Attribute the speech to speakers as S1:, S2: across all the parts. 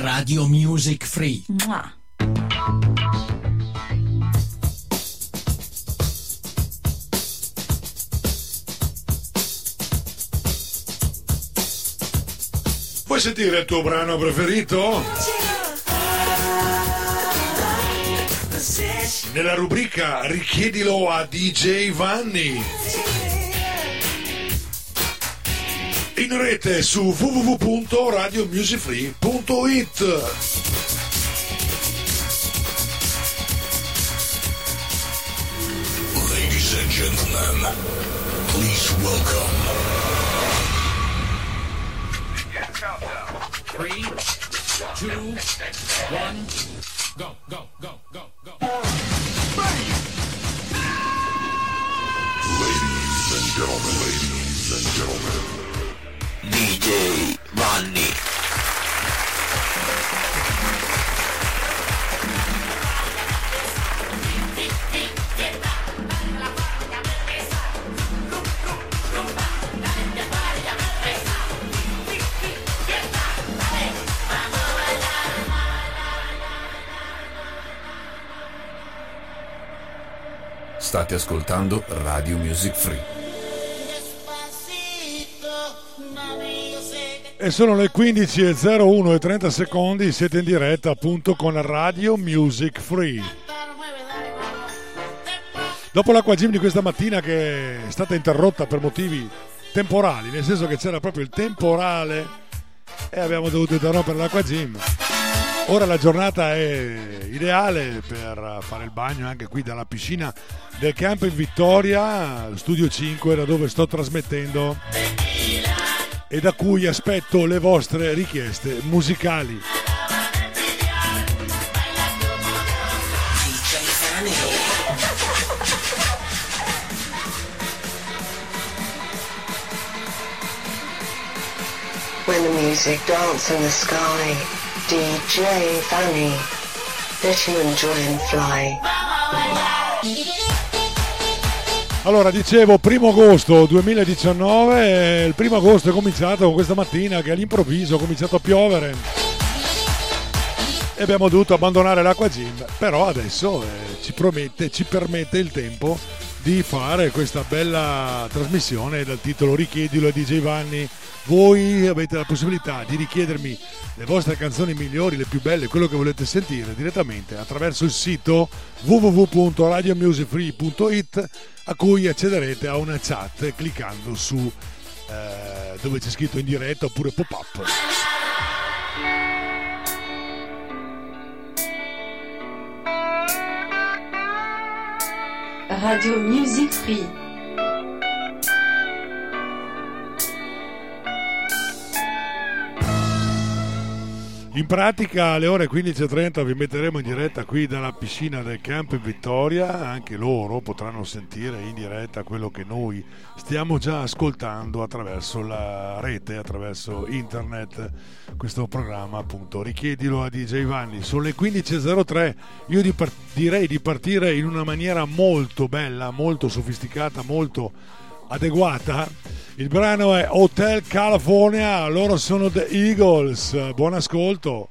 S1: Radio Music Free.
S2: Mua.
S3: Vuoi sentire il tuo brano preferito? Nella rubrica Richiedilo a DJ Vanni. In rete su www.radiomusicfree.it.
S4: Ladies and gentlemen, please welcome.
S5: Three, two, one, go, go, go, go, go.
S4: Ladies and gentlemen, ladies and gentlemen. DJ Ronnie.
S6: State ascoltando Radio Music Free.
S3: Sono le 15.01 e 30 secondi, siete in diretta appunto con Radio Music Free. Dopo l'acqua gym di questa mattina che è stata interrotta per motivi temporali, nel senso che c'era proprio il temporale e abbiamo dovuto interrompere l'acqua gym. Ora la giornata è ideale per fare il bagno anche qui dalla piscina del campo in Vittoria, studio 5 da dove sto trasmettendo e da cui aspetto le vostre richieste musicali.
S7: When the music dance in the sky, DJ Fanny, let you enjoy and fly.
S3: Allora, dicevo, primo agosto 2019, il primo agosto è cominciato con questa mattina che all'improvviso è cominciato a piovere. E abbiamo dovuto abbandonare l'acqua gym, però adesso eh, ci promette, ci permette il tempo di fare questa bella trasmissione dal titolo Richiedilo a DJ Vanni. Voi avete la possibilità di richiedermi le vostre canzoni migliori, le più belle, quello che volete sentire direttamente attraverso il sito www.radiomusicfree.it a cui accederete a una chat cliccando su eh, dove c'è scritto in diretta oppure pop-up.
S8: Radio Music Free.
S3: In pratica alle ore 15.30 vi metteremo in diretta qui dalla piscina del campo in Vittoria, anche loro potranno sentire in diretta quello che noi stiamo già ascoltando attraverso la rete, attraverso internet, questo programma appunto. Richiedilo a DJ Vanni, sono le 15.03, io di par- direi di partire in una maniera molto bella, molto sofisticata, molto adeguata. Il brano è Hotel California, loro sono The Eagles. Buon ascolto.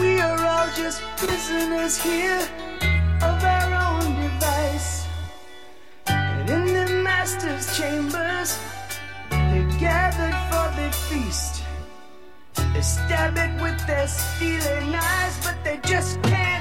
S2: We are all just prisoners here of our own device. And in the master's chambers, they gathered for the feast. They stab it with their stealing eyes, but they just can't.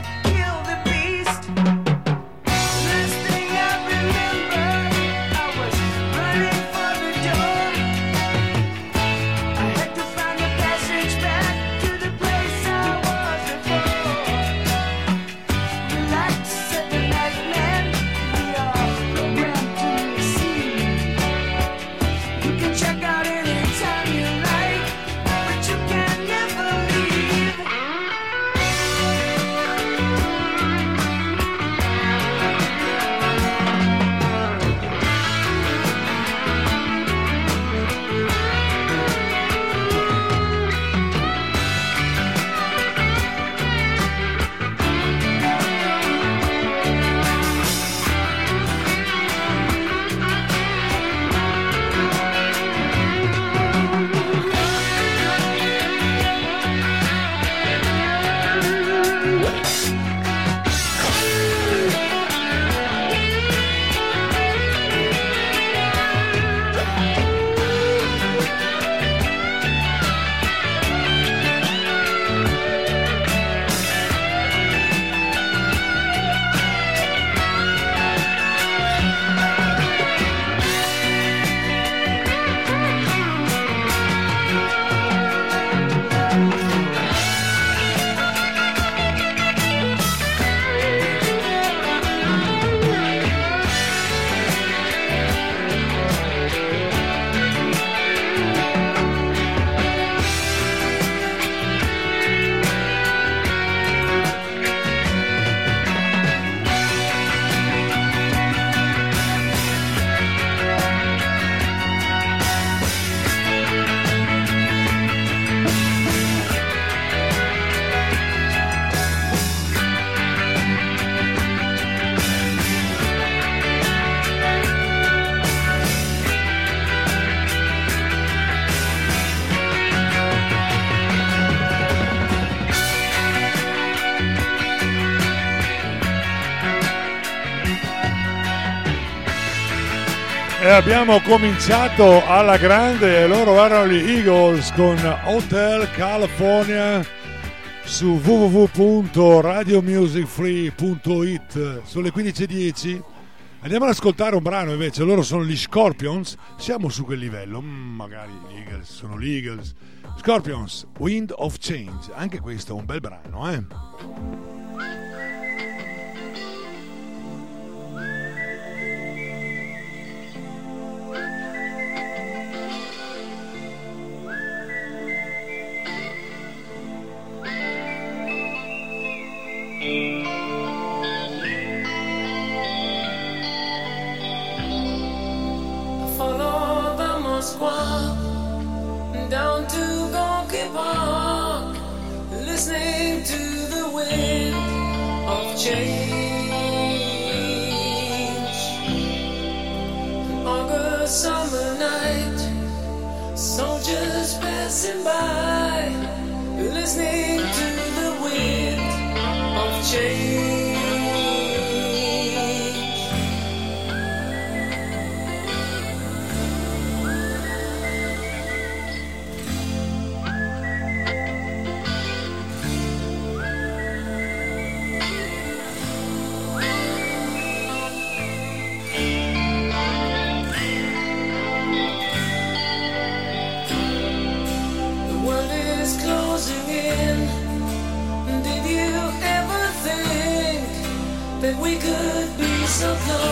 S3: abbiamo cominciato alla grande e loro erano gli Eagles con Hotel California su www.radiomusicfree.it sulle 15.10 andiamo ad ascoltare un brano invece loro sono gli Scorpions. Siamo su quel livello. Mm, magari gli Eagles sono gli Eagles. Scorpions Wind of Change. Anche questo è un bel brano eh.
S9: passing by, listening to the wind of change. so close.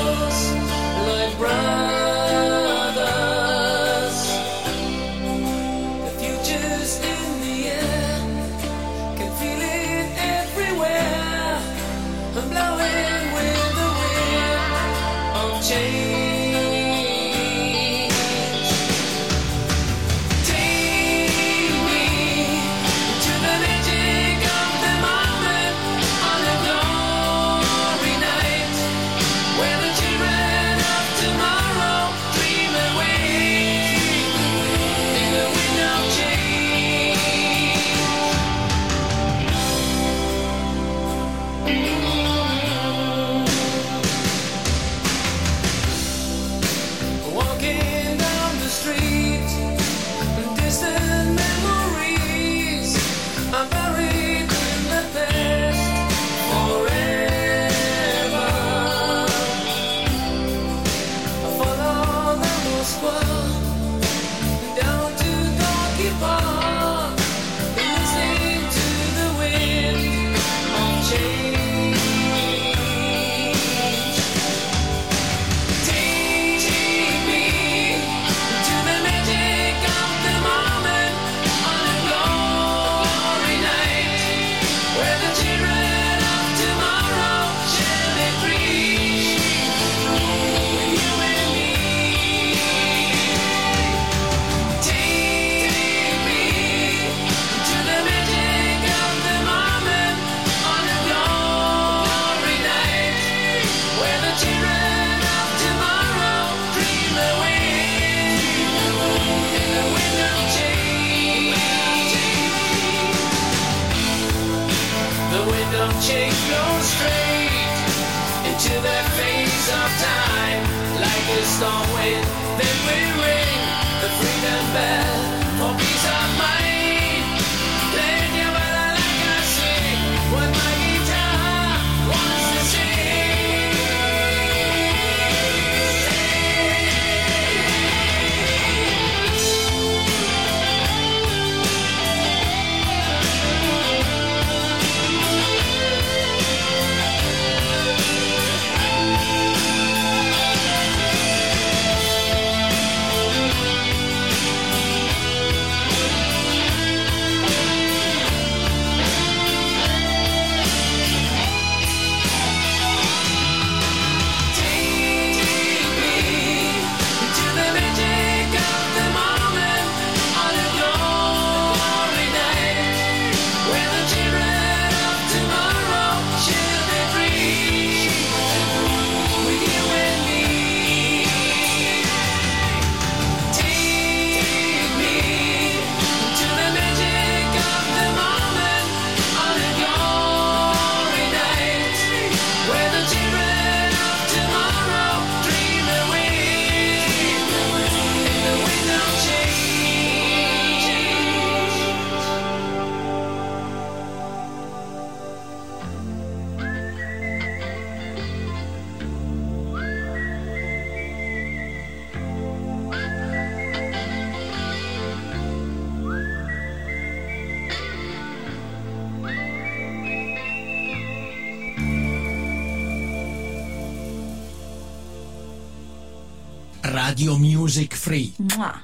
S1: Radio Music Free.
S10: Mua.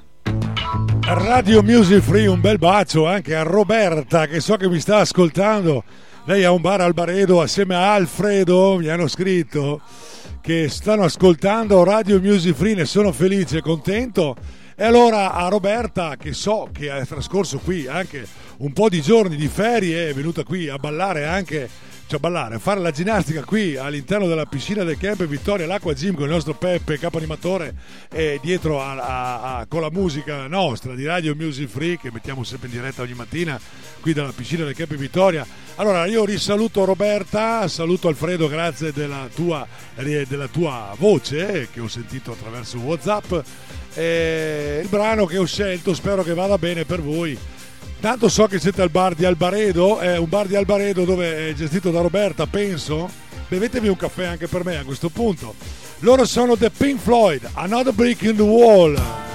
S3: Radio Music Free, un bel bacio anche a Roberta che so che mi sta ascoltando. Lei ha un bar al Baredo assieme a Alfredo, mi hanno scritto che stanno ascoltando Radio Music Free, ne sono felice e contento. E allora a Roberta, che so che ha trascorso qui anche un po' di giorni di ferie, è venuta qui a ballare anche, cioè a ballare, a fare la ginnastica qui all'interno della piscina del camp Vittoria, l'acqua gym con il nostro Peppe, capo animatore, e dietro a- a- a- con la musica nostra di Radio Music Free che mettiamo sempre in diretta ogni mattina qui dalla piscina del camp Vittoria. Allora io risaluto Roberta, saluto Alfredo, grazie della tua, della tua voce eh, che ho sentito attraverso Whatsapp. E il brano che ho scelto spero che vada bene per voi. Tanto so che siete al bar di Albaredo, è un bar di Albaredo dove è gestito da Roberta, penso. Bevetevi un caffè anche per me a questo punto. Loro sono The Pink Floyd, Another Brick in the Wall.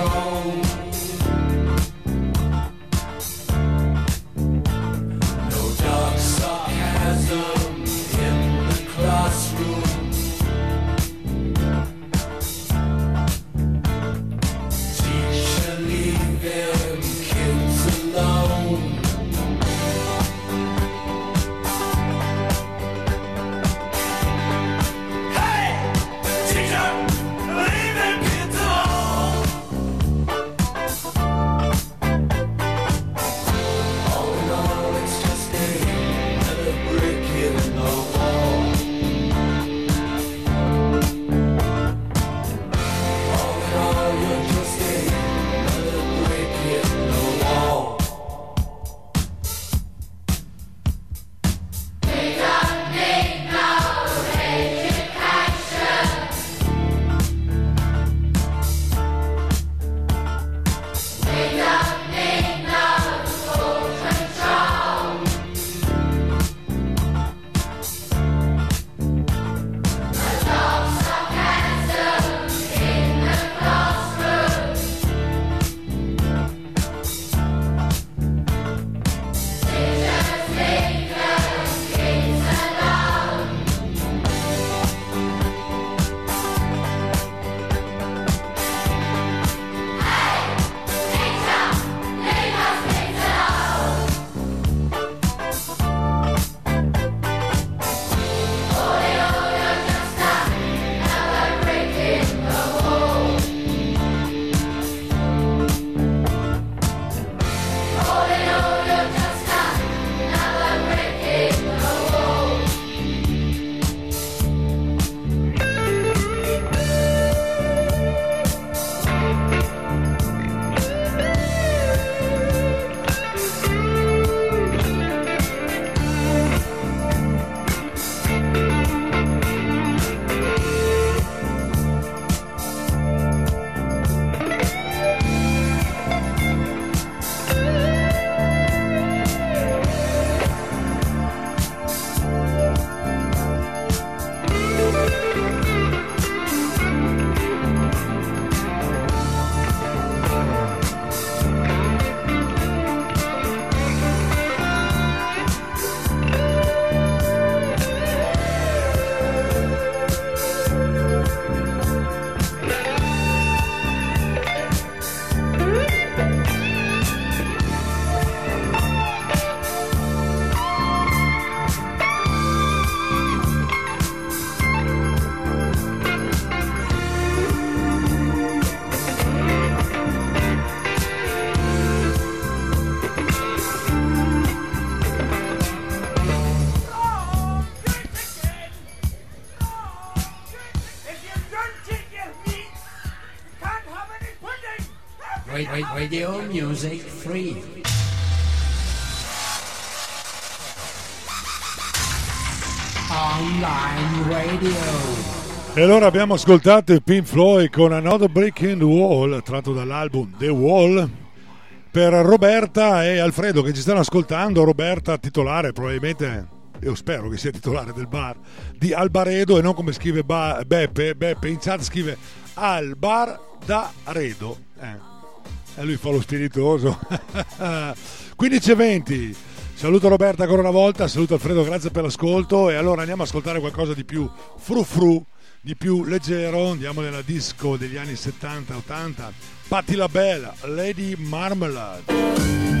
S1: Oh. music free. Online Radio.
S3: E allora abbiamo ascoltato i Pink Floyd con Another Brick in Wall, tratto dall'album The Wall, per Roberta e Alfredo che ci stanno ascoltando. Roberta, titolare probabilmente
S11: io spero che sia titolare del bar di Albaredo e non come scrive ba- Beppe, Beppe in chat scrive Albar da Redo. Eh. Lui fa lo spiritoso. 15 e 20. Saluto Roberta ancora una volta, saluto Alfredo, grazie per l'ascolto e allora andiamo a ascoltare qualcosa di più frufru, fru, di più leggero, andiamo nella disco degli anni 70-80, Patti la Bella, Lady Marmalade.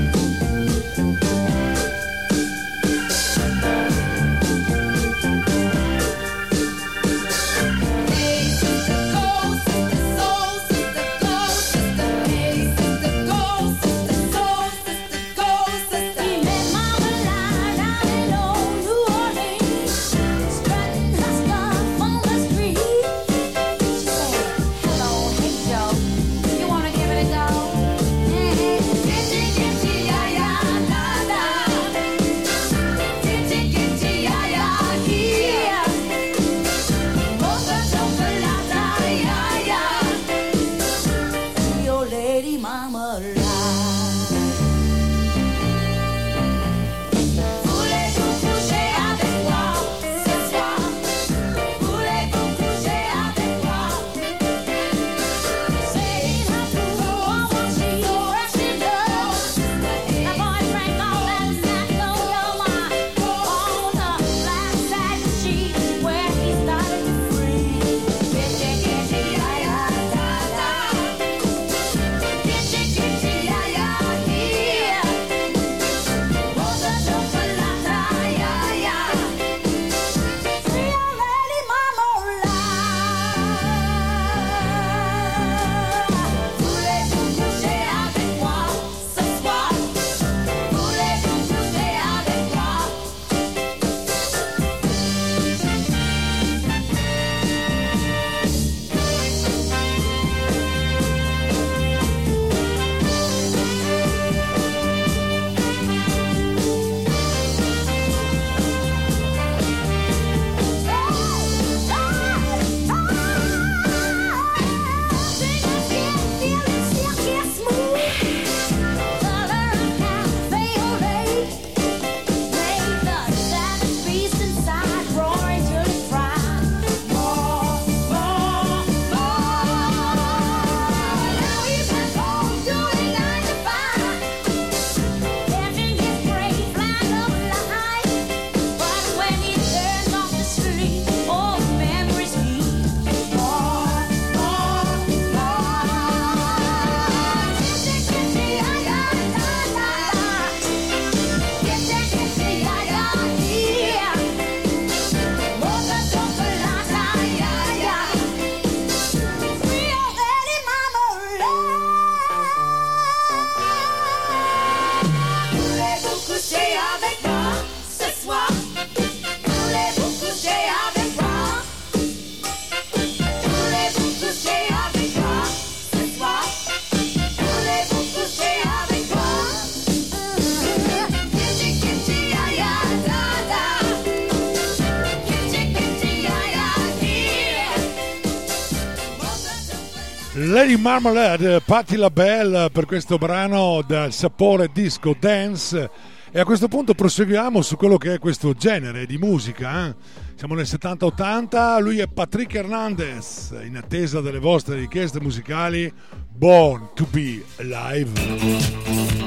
S3: Marmalade,
S11: eh, Patti LaBelle eh, per questo brano dal sapore disco dance e a questo punto proseguiamo su quello che è questo genere di musica. Eh. Siamo nel 70-80, lui è Patrick Hernandez, in attesa delle vostre richieste musicali, Born to be Alive.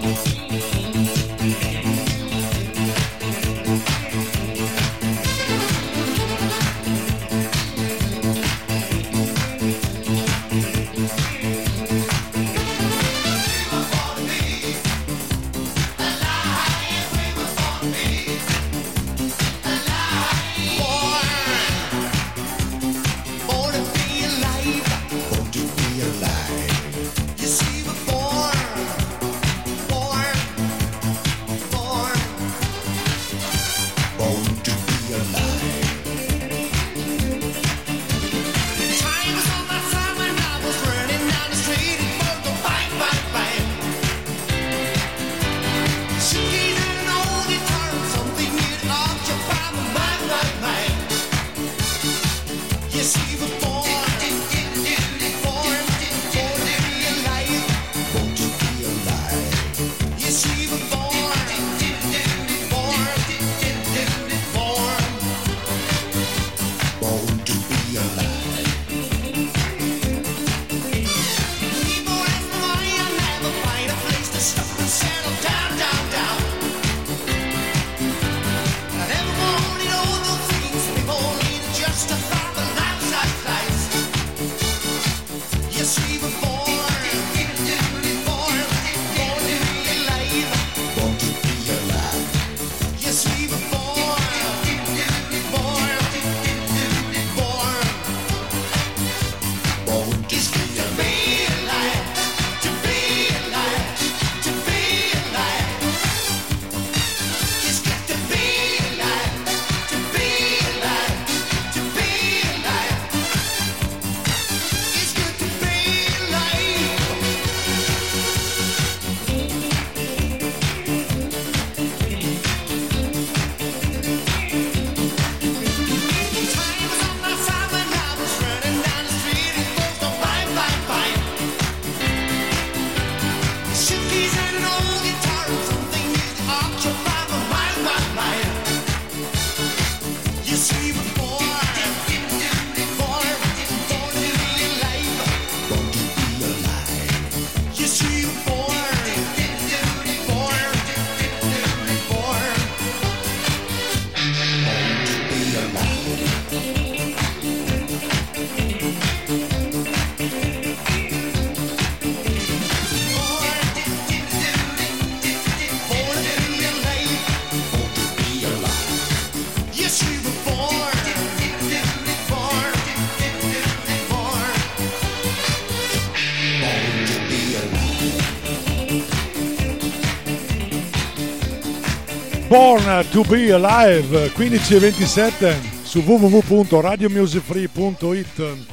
S12: To be alive
S3: 15 e 27 su www.radiomusicfree.it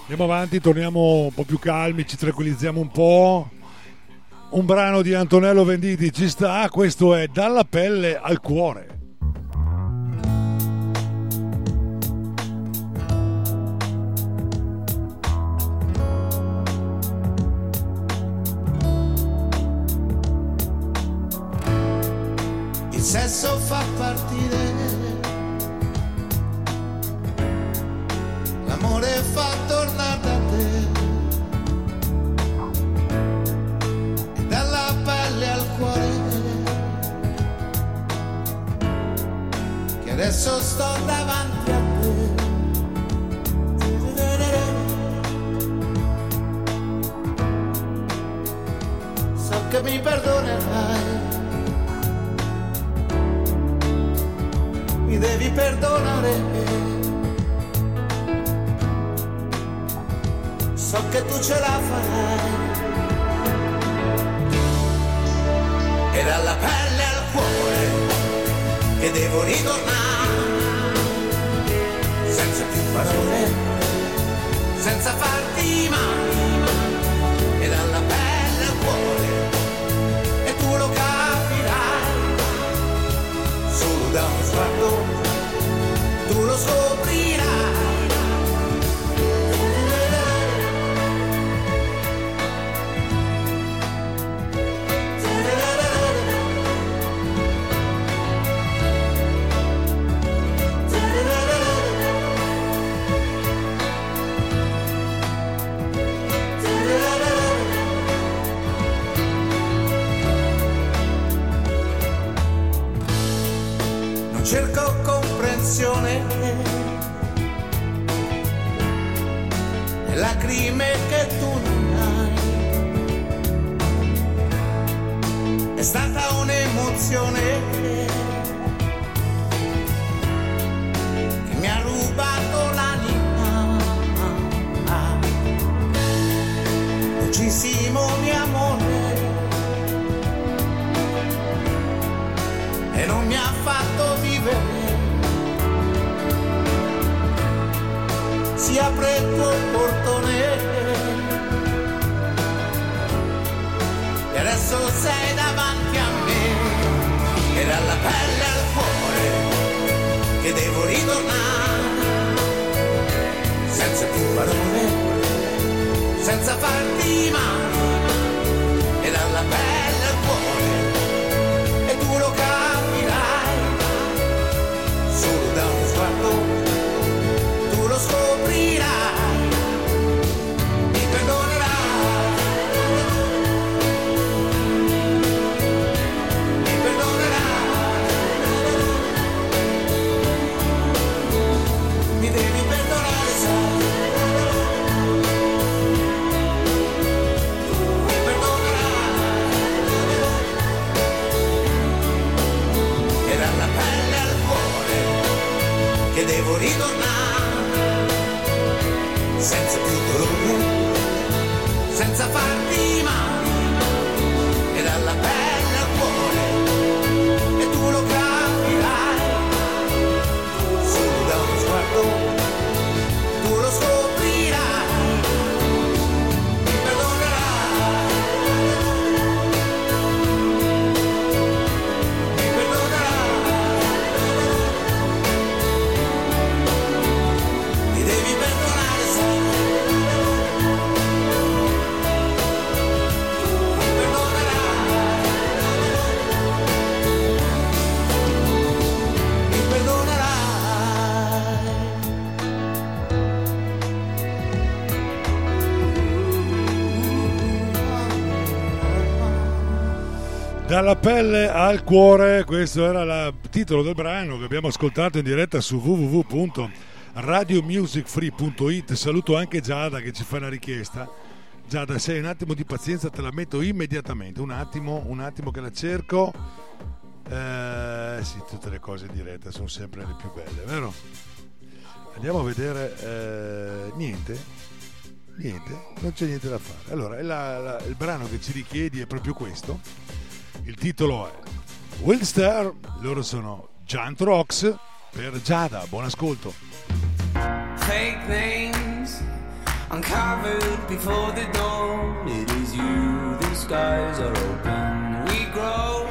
S3: andiamo avanti torniamo un po' più calmi ci tranquillizziamo un po' un brano di Antonello Venditti ci sta questo è dalla pelle al cuore
S13: cerco comprensione lacrime che tu non hai. È stata un'emozione che mi ha rubato l'anima. Dolcissimo mio amore. e non mi ha fatto Si apre il tuo portone. E adesso sei davanti a me e dalla pelle al cuore che devo ritornare. Senza più parole, senza farti male che Dalla pelle al cuore,
S3: questo era il titolo del brano che abbiamo ascoltato in diretta su www.radiomusicfree.it. Saluto anche Giada che ci fa una richiesta. Giada, se hai un attimo di pazienza te la metto immediatamente, un attimo, un attimo che la cerco. Eh, sì, tutte le cose in diretta sono sempre le più belle, vero? Andiamo a vedere eh, niente. Niente, non c'è niente da fare. Allora, la- la- il brano che ci richiedi è proprio questo. Il titolo è Wilster, loro sono Giant Rocks per Giada, buon ascolto.
S9: Fake names uncovered before the dawn. It is you, the skies are open. We grow.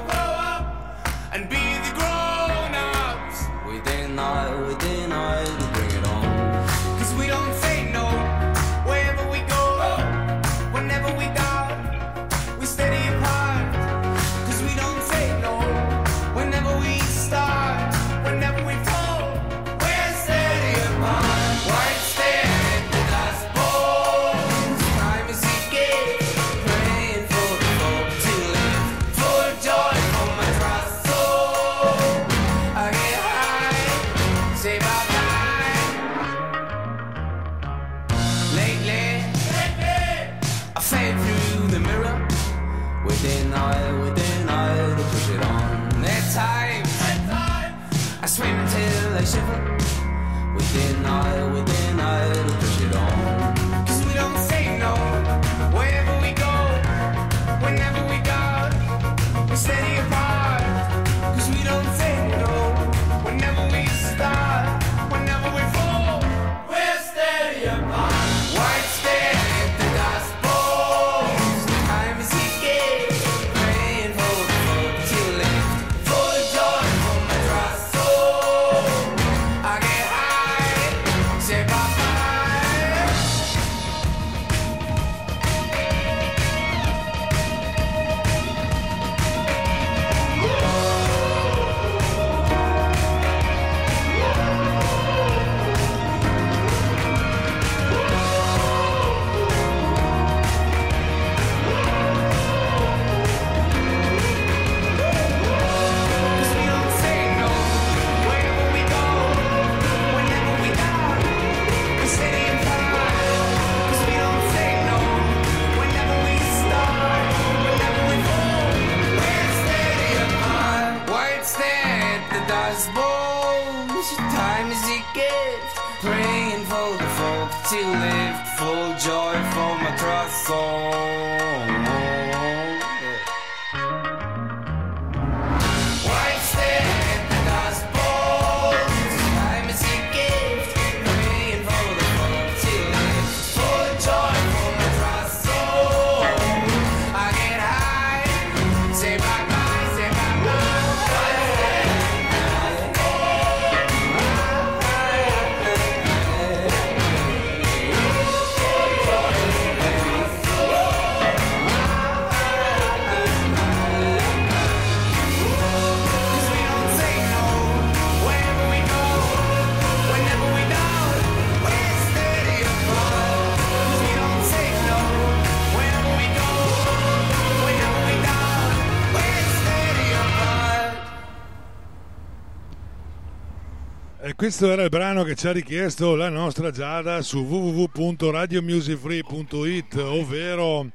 S3: questo era il brano che ci ha richiesto la nostra Giada su www.radiomusicfree.it, ovvero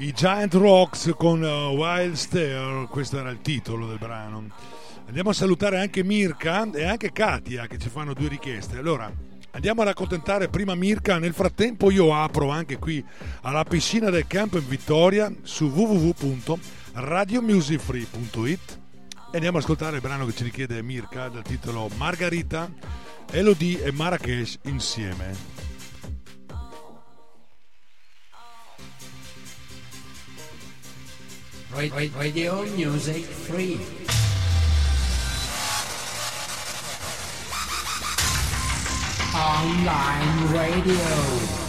S3: i Giant Rocks con eh, Wild Stare, questo era il titolo del brano. Andiamo a salutare anche Mirka e anche Katia che ci fanno due richieste. Allora, andiamo ad accontentare prima Mirka, nel frattempo io apro anche qui alla piscina del campo in Vittoria su www.radiomusicfree.it e andiamo ad ascoltare il brano che ci richiede Mirka dal titolo Margarita, Elodie e Marrakesh insieme.
S1: Radio Music Free. Online Radio.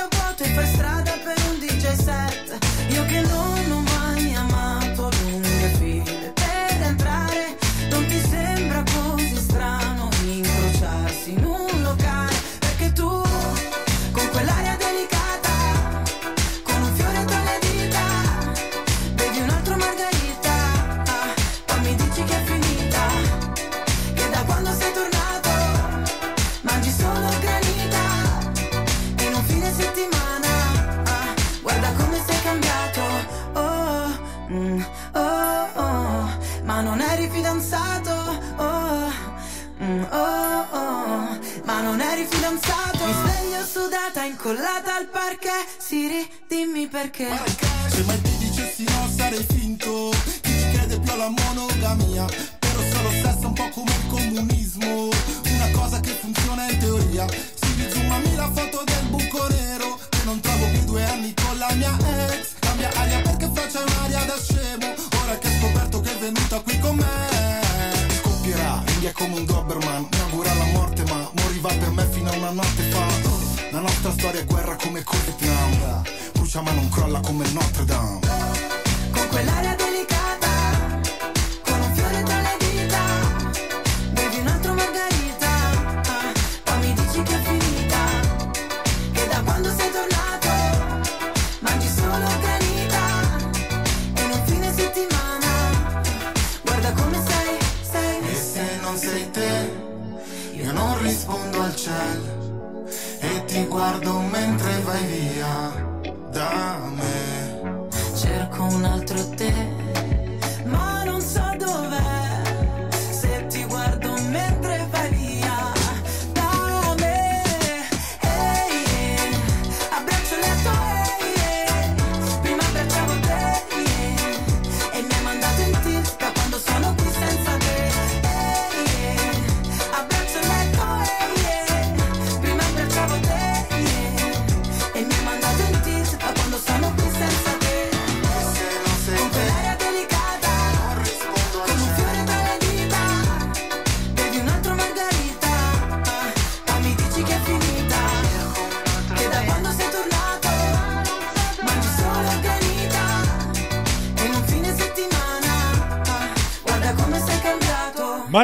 S14: spiaggia vuota e fai strada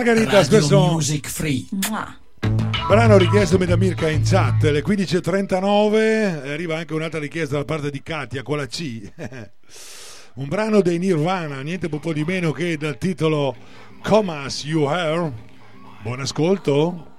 S3: Margherita,
S1: Radio
S3: spesso...
S1: Music Free.
S3: Brano richiesto da Mirka in chat, alle 15.39 arriva anche un'altra richiesta da parte di Katia con la C. Un brano dei Nirvana, niente poco di meno che dal titolo Come As You Are. Buon ascolto.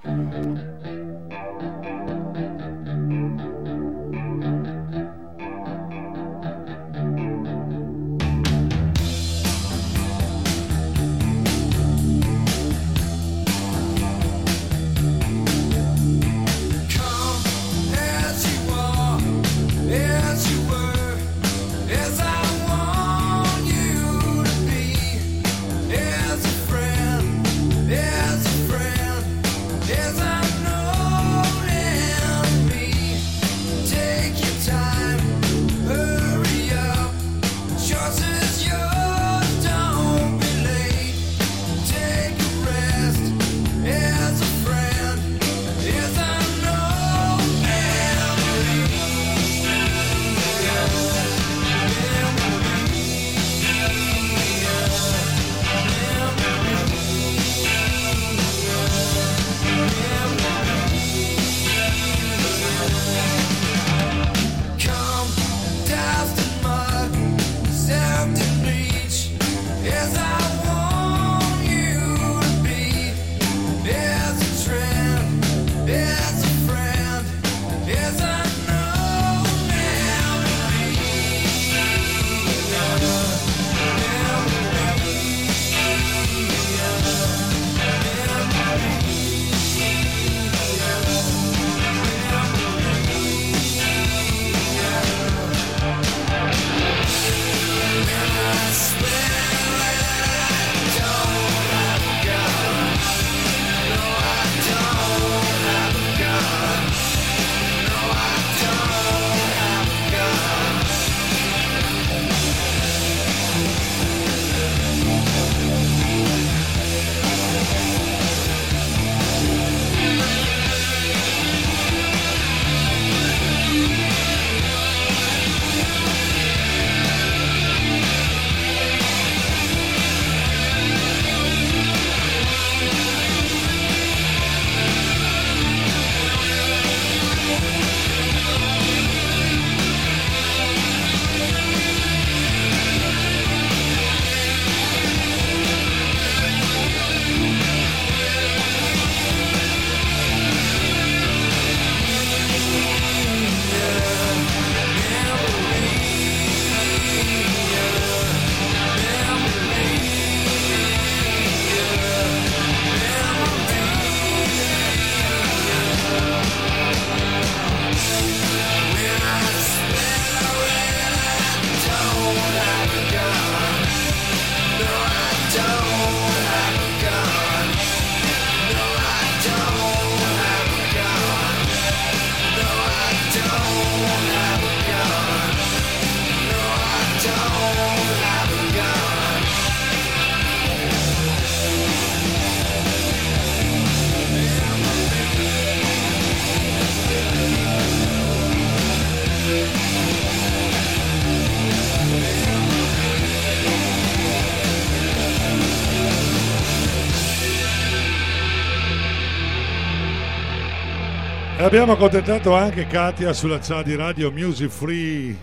S3: Abbiamo accontentato anche Katia sulla chat di Radio Music Free.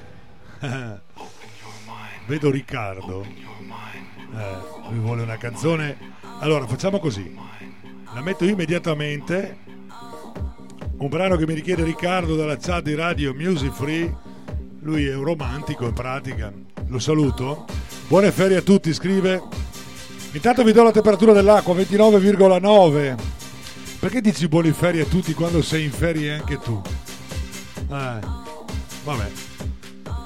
S3: Vedo Riccardo. Eh, lui vuole una canzone. Allora facciamo così. La metto immediatamente. Un brano che mi richiede Riccardo dalla chat di Radio Music Free. Lui è un romantico in pratica. Lo saluto. Buone ferie a tutti, scrive. Intanto vi do la temperatura dell'acqua, 29,9. Perché dici buone ferie a tutti quando sei in ferie anche tu? Eh, vabbè.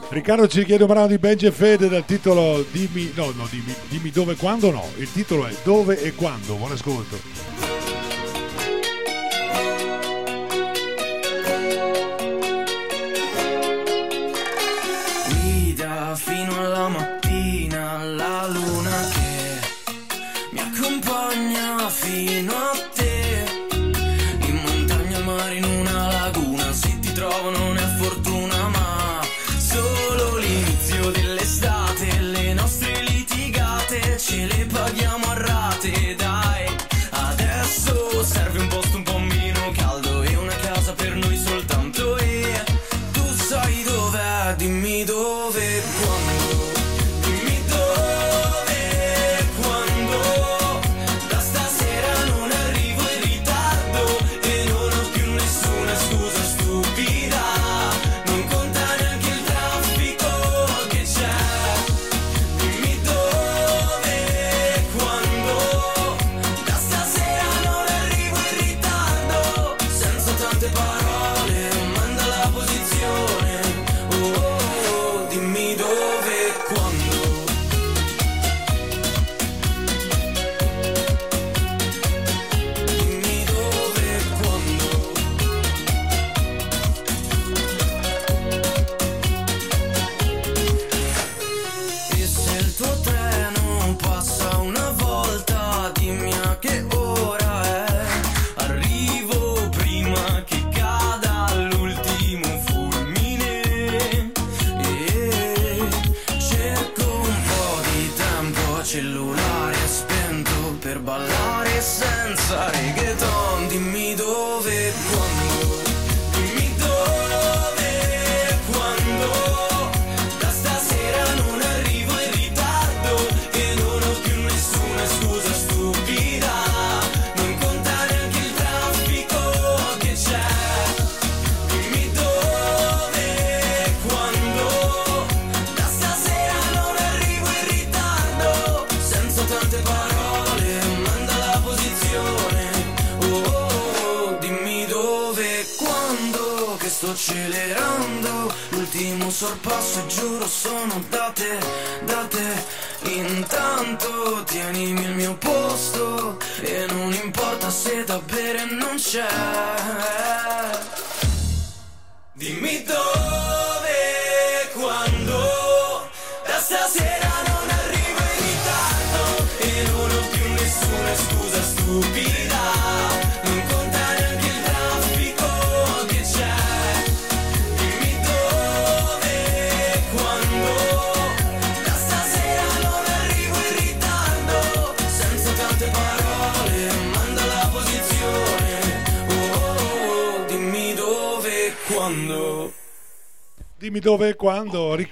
S3: Riccardo ci chiede un brano di Benji e Fede dal titolo Dimmi, no, no, dimmi, dimmi dove e quando no. Il titolo è Dove e quando. Buon ascolto.
S9: fino alla mattina la luna che mi accompagna fino a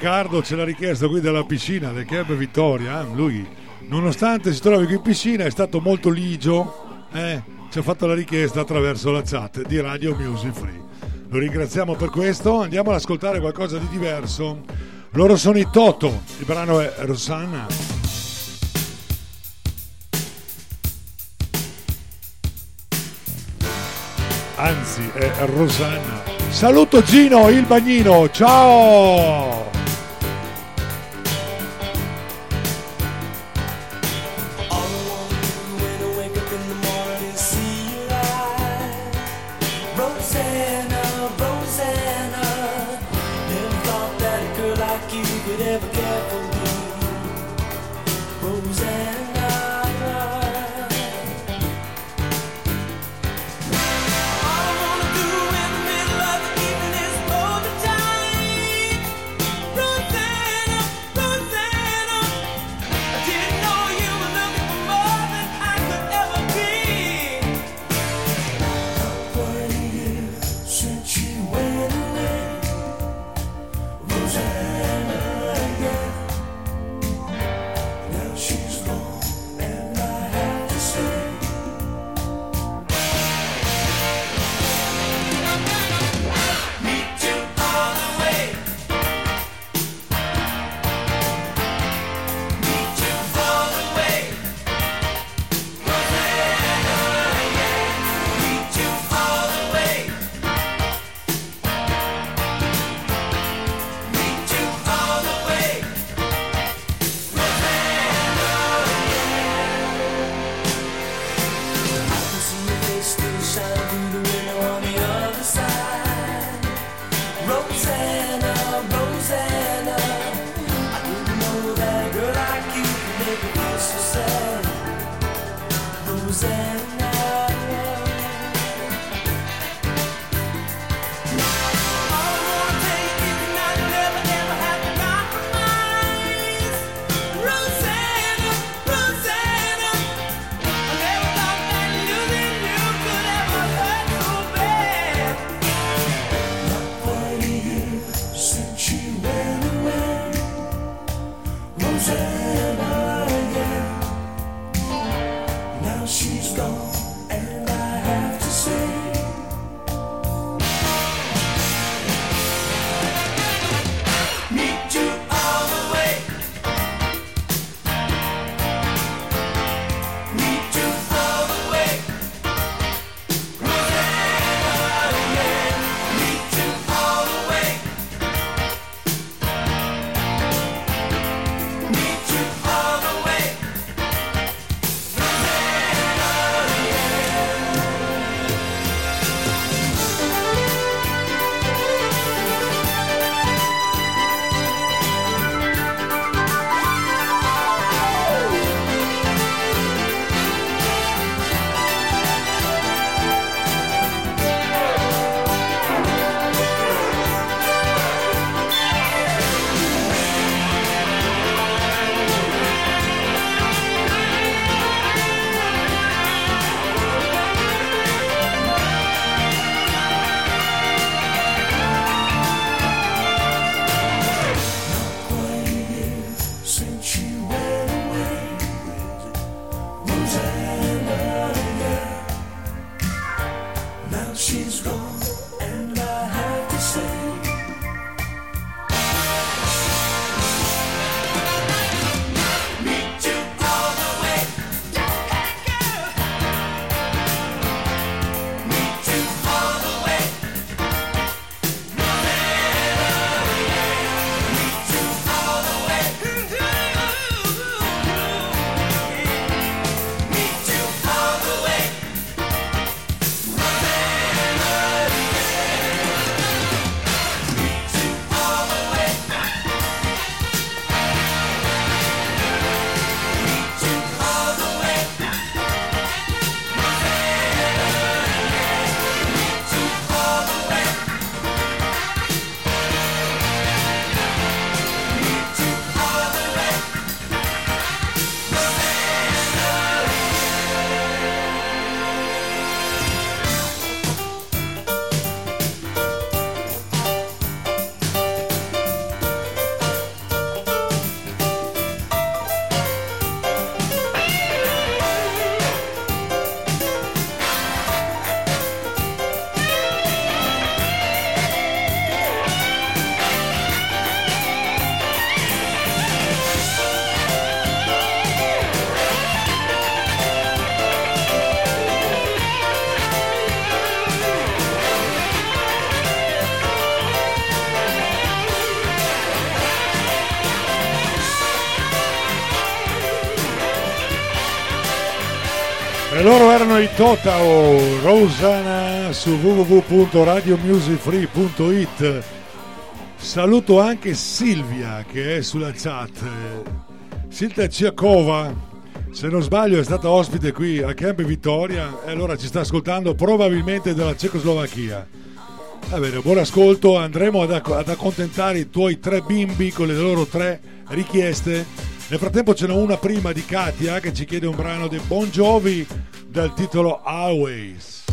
S3: Riccardo ce l'ha richiesto qui dalla piscina del Club Vittoria. eh. Lui, nonostante si trovi qui in piscina, è stato molto ligio. eh, Ci ha fatto la richiesta attraverso la chat di Radio Music Free. Lo ringraziamo per questo. Andiamo ad ascoltare qualcosa di diverso. Loro sono i Toto. Il brano è Rosanna. Anzi, è Rosanna. Saluto Gino, il bagnino. Ciao!
S15: Rosanna,
S3: erano i Totao, Rosanna su www.radiomusicfree.it. Saluto anche Silvia che è sulla chat. Silvia Ciacova, se non sbaglio, è stata ospite qui a Camp Vittoria e allora ci sta ascoltando probabilmente dalla Cecoslovacchia. Va bene, buon ascolto, andremo ad, ad accontentare i tuoi tre bimbi con le loro tre richieste. Nel frattempo ce n'è una prima di Katia che ci chiede un brano di Bon Jovi dal titolo Always.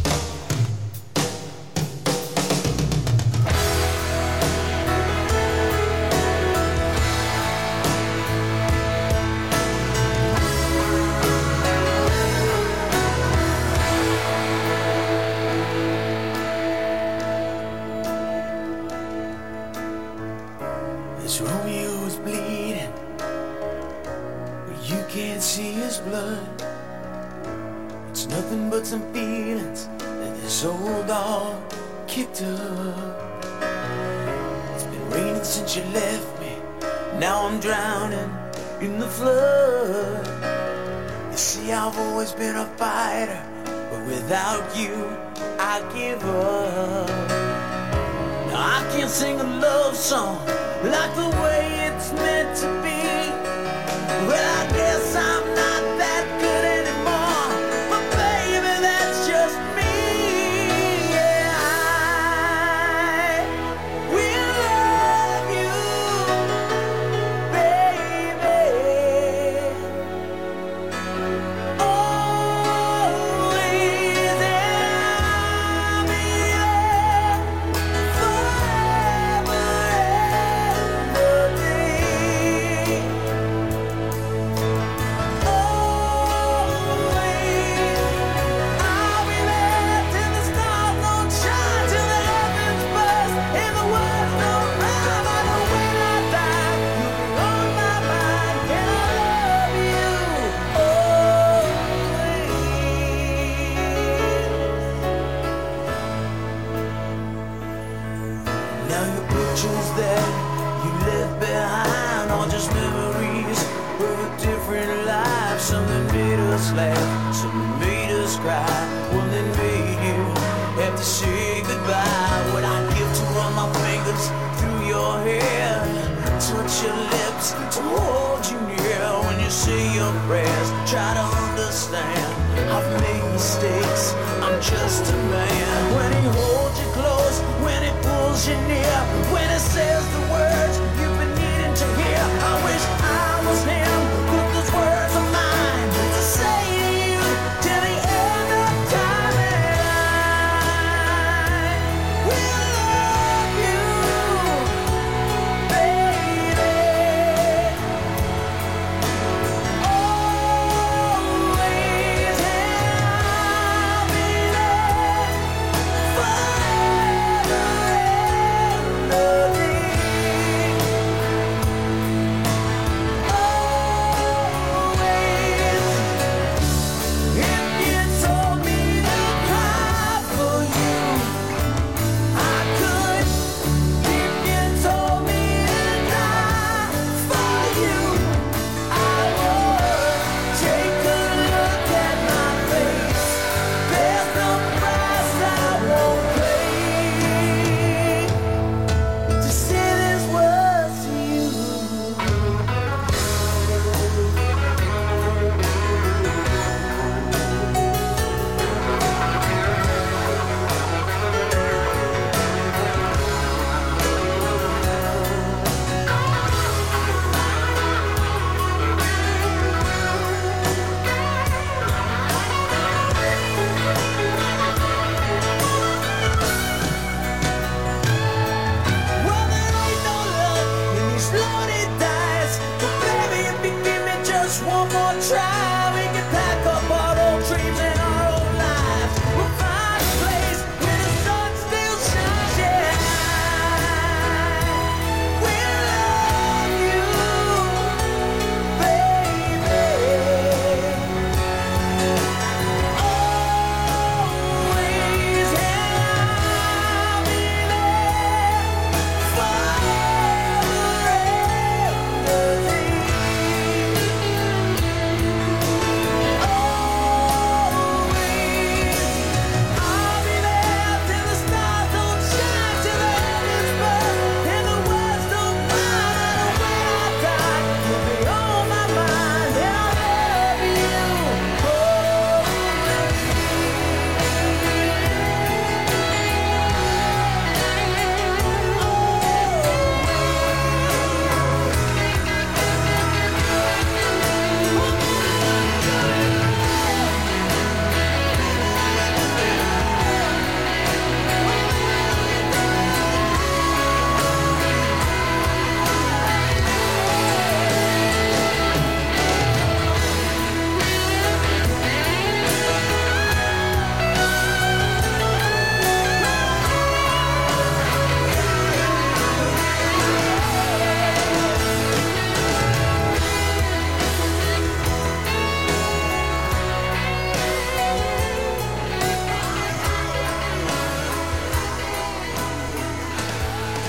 S2: To say goodbye. What I give to run my fingers through your hair, touch your lips to hold you near when you say your prayers. Try to understand, I've made mistakes. I'm just a man. When he holds you close, when he pulls you near, when he says the words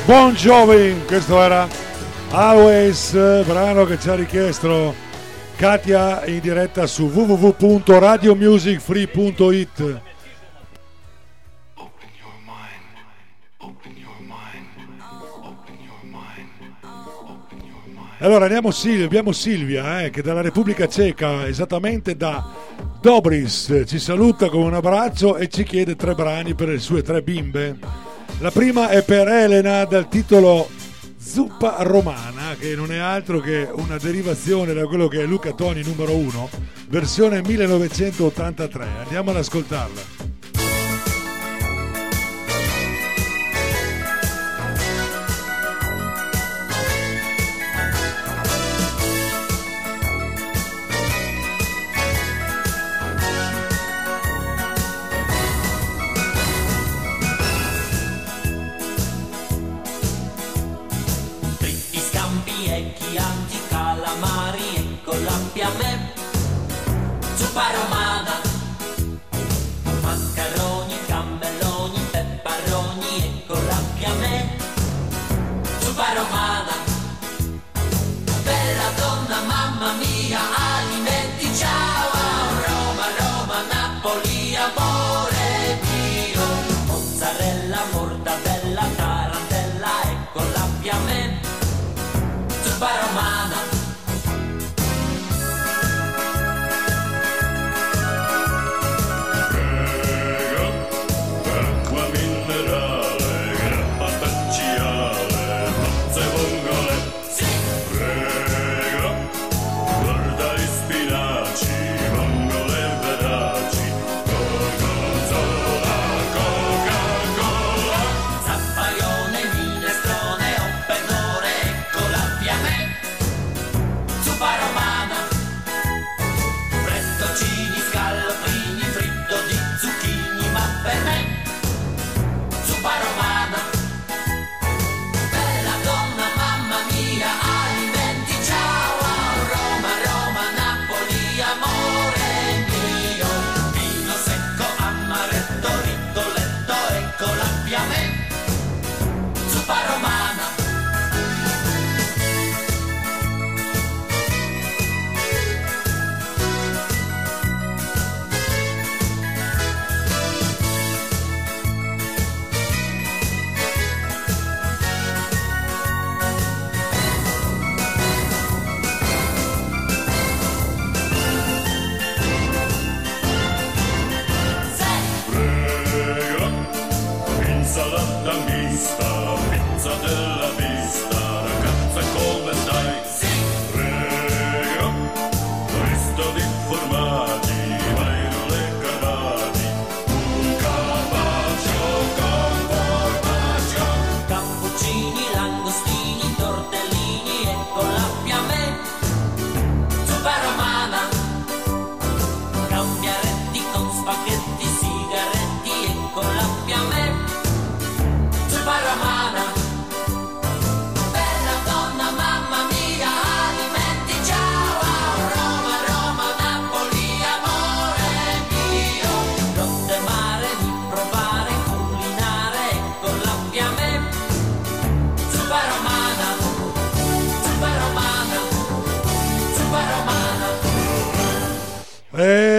S16: Bon Jovi, questo era Always, brano che ci ha richiesto Katia in diretta su www.radiomusicfree.it. Allora andiamo Silvia, abbiamo Silvia eh, che dalla Repubblica Ceca, esattamente da Dobris, ci saluta con un abbraccio e ci chiede tre brani per le sue tre bimbe. La prima è per Elena dal titolo Zuppa Romana, che non è altro che una derivazione da quello che è Luca Toni numero 1, versione 1983. Andiamo ad ascoltarla.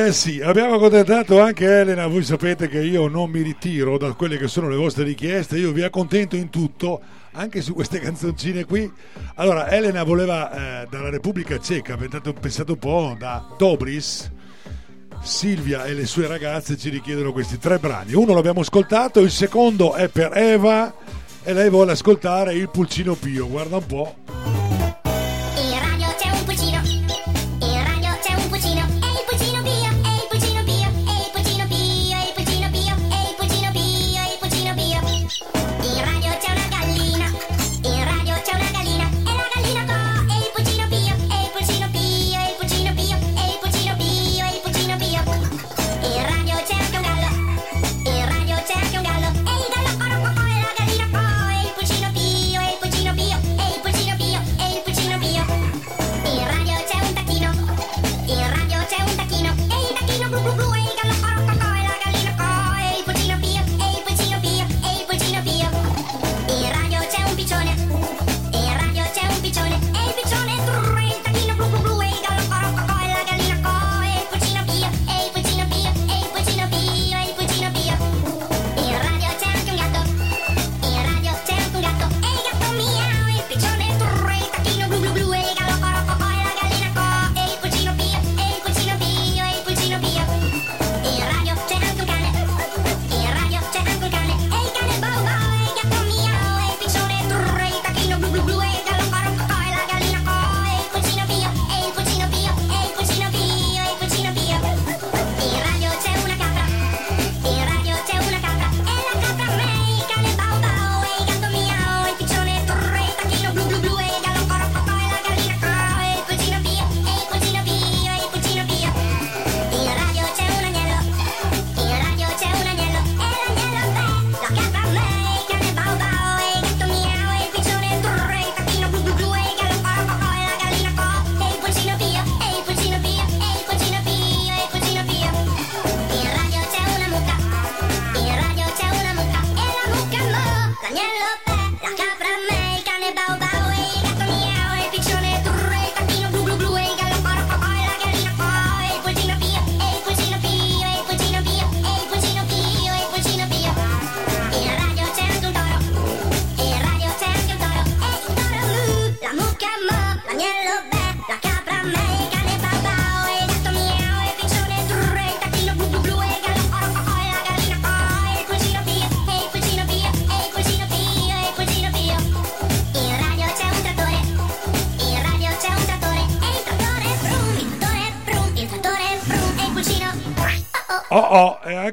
S16: Eh sì, abbiamo accontentato anche Elena, voi sapete che io non mi ritiro da quelle che sono le vostre richieste, io vi accontento in tutto, anche su queste canzoncine qui. Allora, Elena voleva eh, dalla Repubblica Ceca, pensate, pensate un po', da Dobris, Silvia e le sue ragazze ci richiedono questi tre brani. Uno l'abbiamo ascoltato, il secondo è per Eva e lei vuole ascoltare il Pulcino Pio, guarda un po'.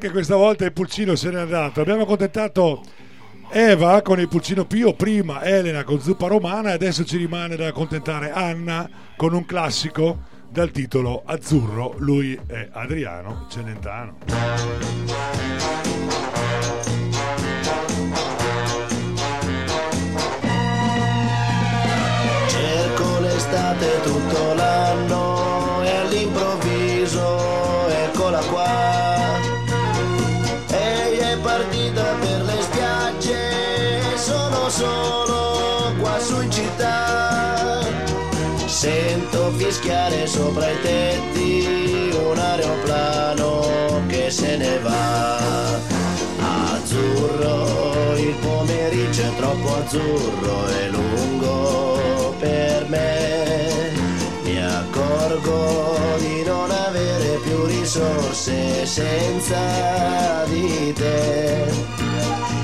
S17: Anche
S3: questa volta il pulcino se n'è andato. Abbiamo accontentato Eva con il pulcino Pio, prima Elena con Zuppa Romana e adesso ci rimane da accontentare Anna con un classico dal titolo Azzurro. Lui è Adriano Celentano.
S18: Cerco l'estate tutto l'anno solo qua su in città. Sento fischiare sopra i tetti un aeroplano che se ne va. Azzurro, il pomeriggio è troppo azzurro e lungo per me. Mi accorgo di non avere più risorse senza di te.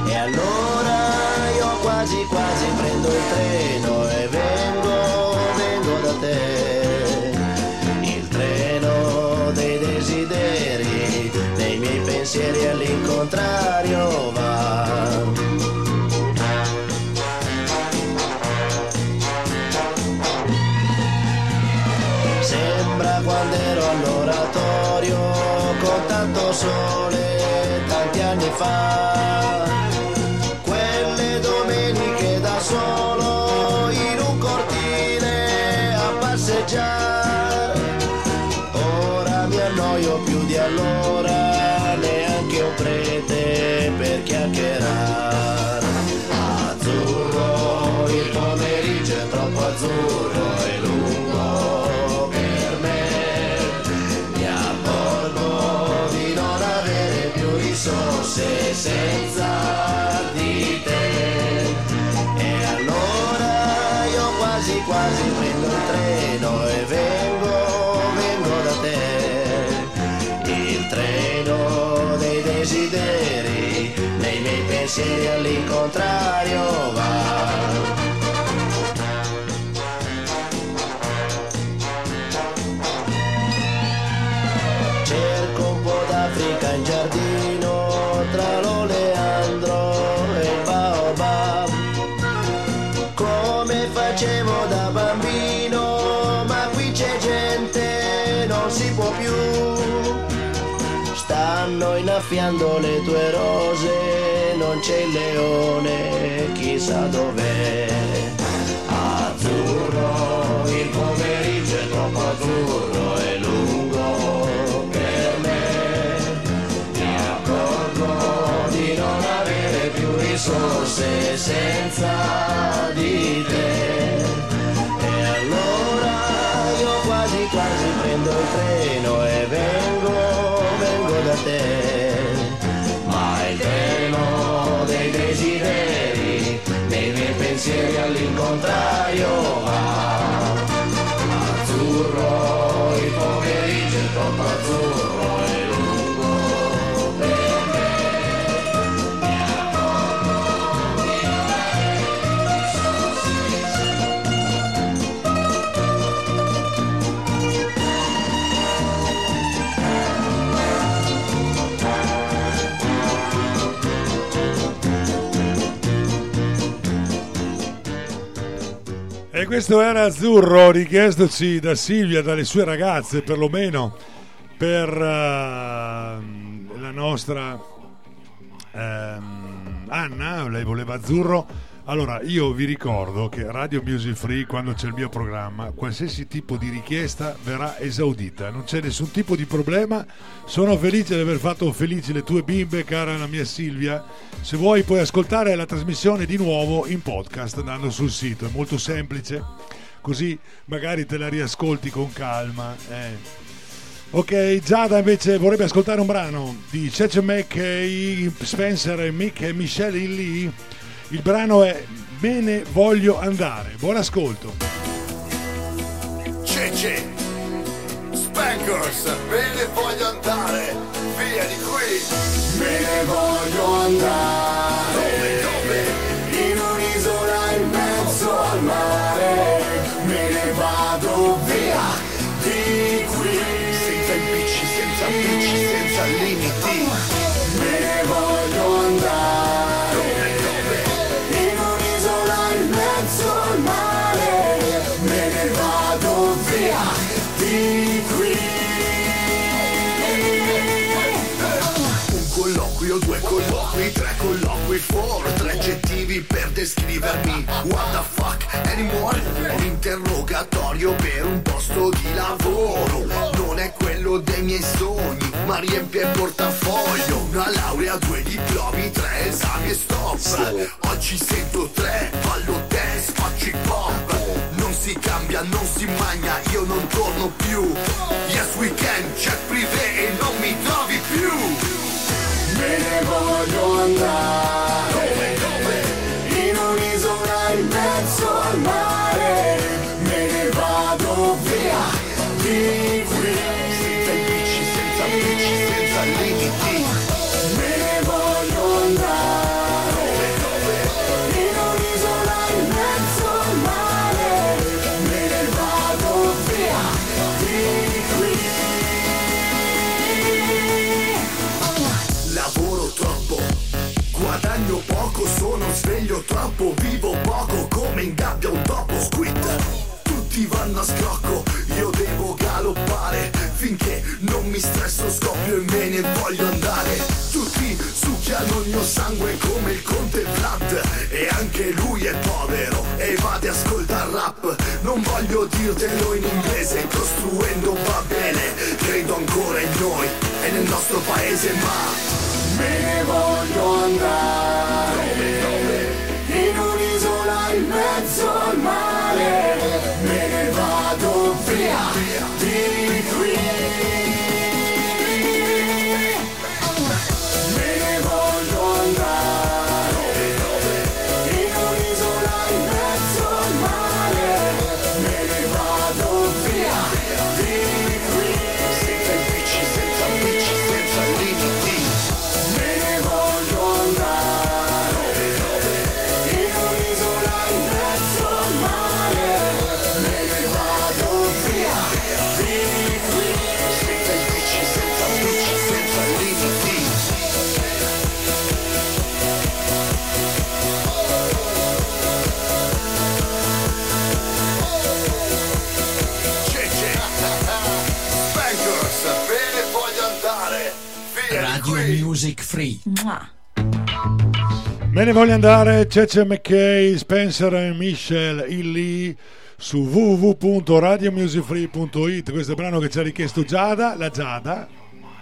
S18: E allora quasi quasi prendo il treno e vengo, vengo da te. Il treno dei desideri, dei miei pensieri all'incontrario Stanno innaffiando le tue rose, non c'è il leone, chissà dov'è. Azzurro, il pomeriggio è troppo azzurro e lungo per me. Mi accorgo di non avere più risorse senza
S3: questo era Azzurro, richiestoci da Silvia, dalle sue ragazze perlomeno, per eh, la nostra ehm, Anna, lei voleva Azzurro. Allora, io vi ricordo che Radio Music Free, quando c'è il mio programma, qualsiasi tipo di richiesta verrà esaudita, non c'è nessun tipo di problema. Sono felice di aver fatto felici le tue bimbe, cara la mia Silvia. Se vuoi puoi ascoltare la trasmissione di nuovo in podcast andando sul sito, è molto semplice, così magari te la riascolti con calma. eh. Ok, Giada invece vorrebbe ascoltare un brano di Cece McKay, Spencer e Mick e Michelle Lee. Il brano è Me ne voglio andare. Buon ascolto.
S19: Cece, Spankers, me ne voglio andare, via di qui, me ne voglio andare, in un'isola in mezzo al mare, me ne vado via di qui, senza impicci, senza impicci, senza limiti, before Tre aggettivi per descrivermi. What the fuck anymore? Un interrogatorio per un posto di lavoro. Non è quello dei miei sogni Ma riempie il portafoglio. Una laurea, due diplomi, tre esami e stop. Oggi sento tre, fallo dance, faccio hip hop Non si cambia, non si magna, io non torno più. Yes we can, check privé e non mi trovi più Me ne voglio andare? In un'isola in mezzo al mare sveglio troppo, vivo poco come in gabbia un topo squid. Tutti vanno a scrocco, io devo galoppare finché non mi stresso, scoppio e me ne voglio andare. Tutti succhiano il mio sangue come il conte Vlad e anche lui è povero e va ad ascoltare rap. Non voglio dirtelo in inglese, costruendo va bene, credo ancora in noi e nel nostro paese ma me ne voglio andare
S1: on
S19: my
S1: Music Free.
S3: Me ne voglio andare Cece McKay, Spencer e Michelle Illy su www.radiomusicfree.it questo è il brano che ci ha richiesto Giada, la Giada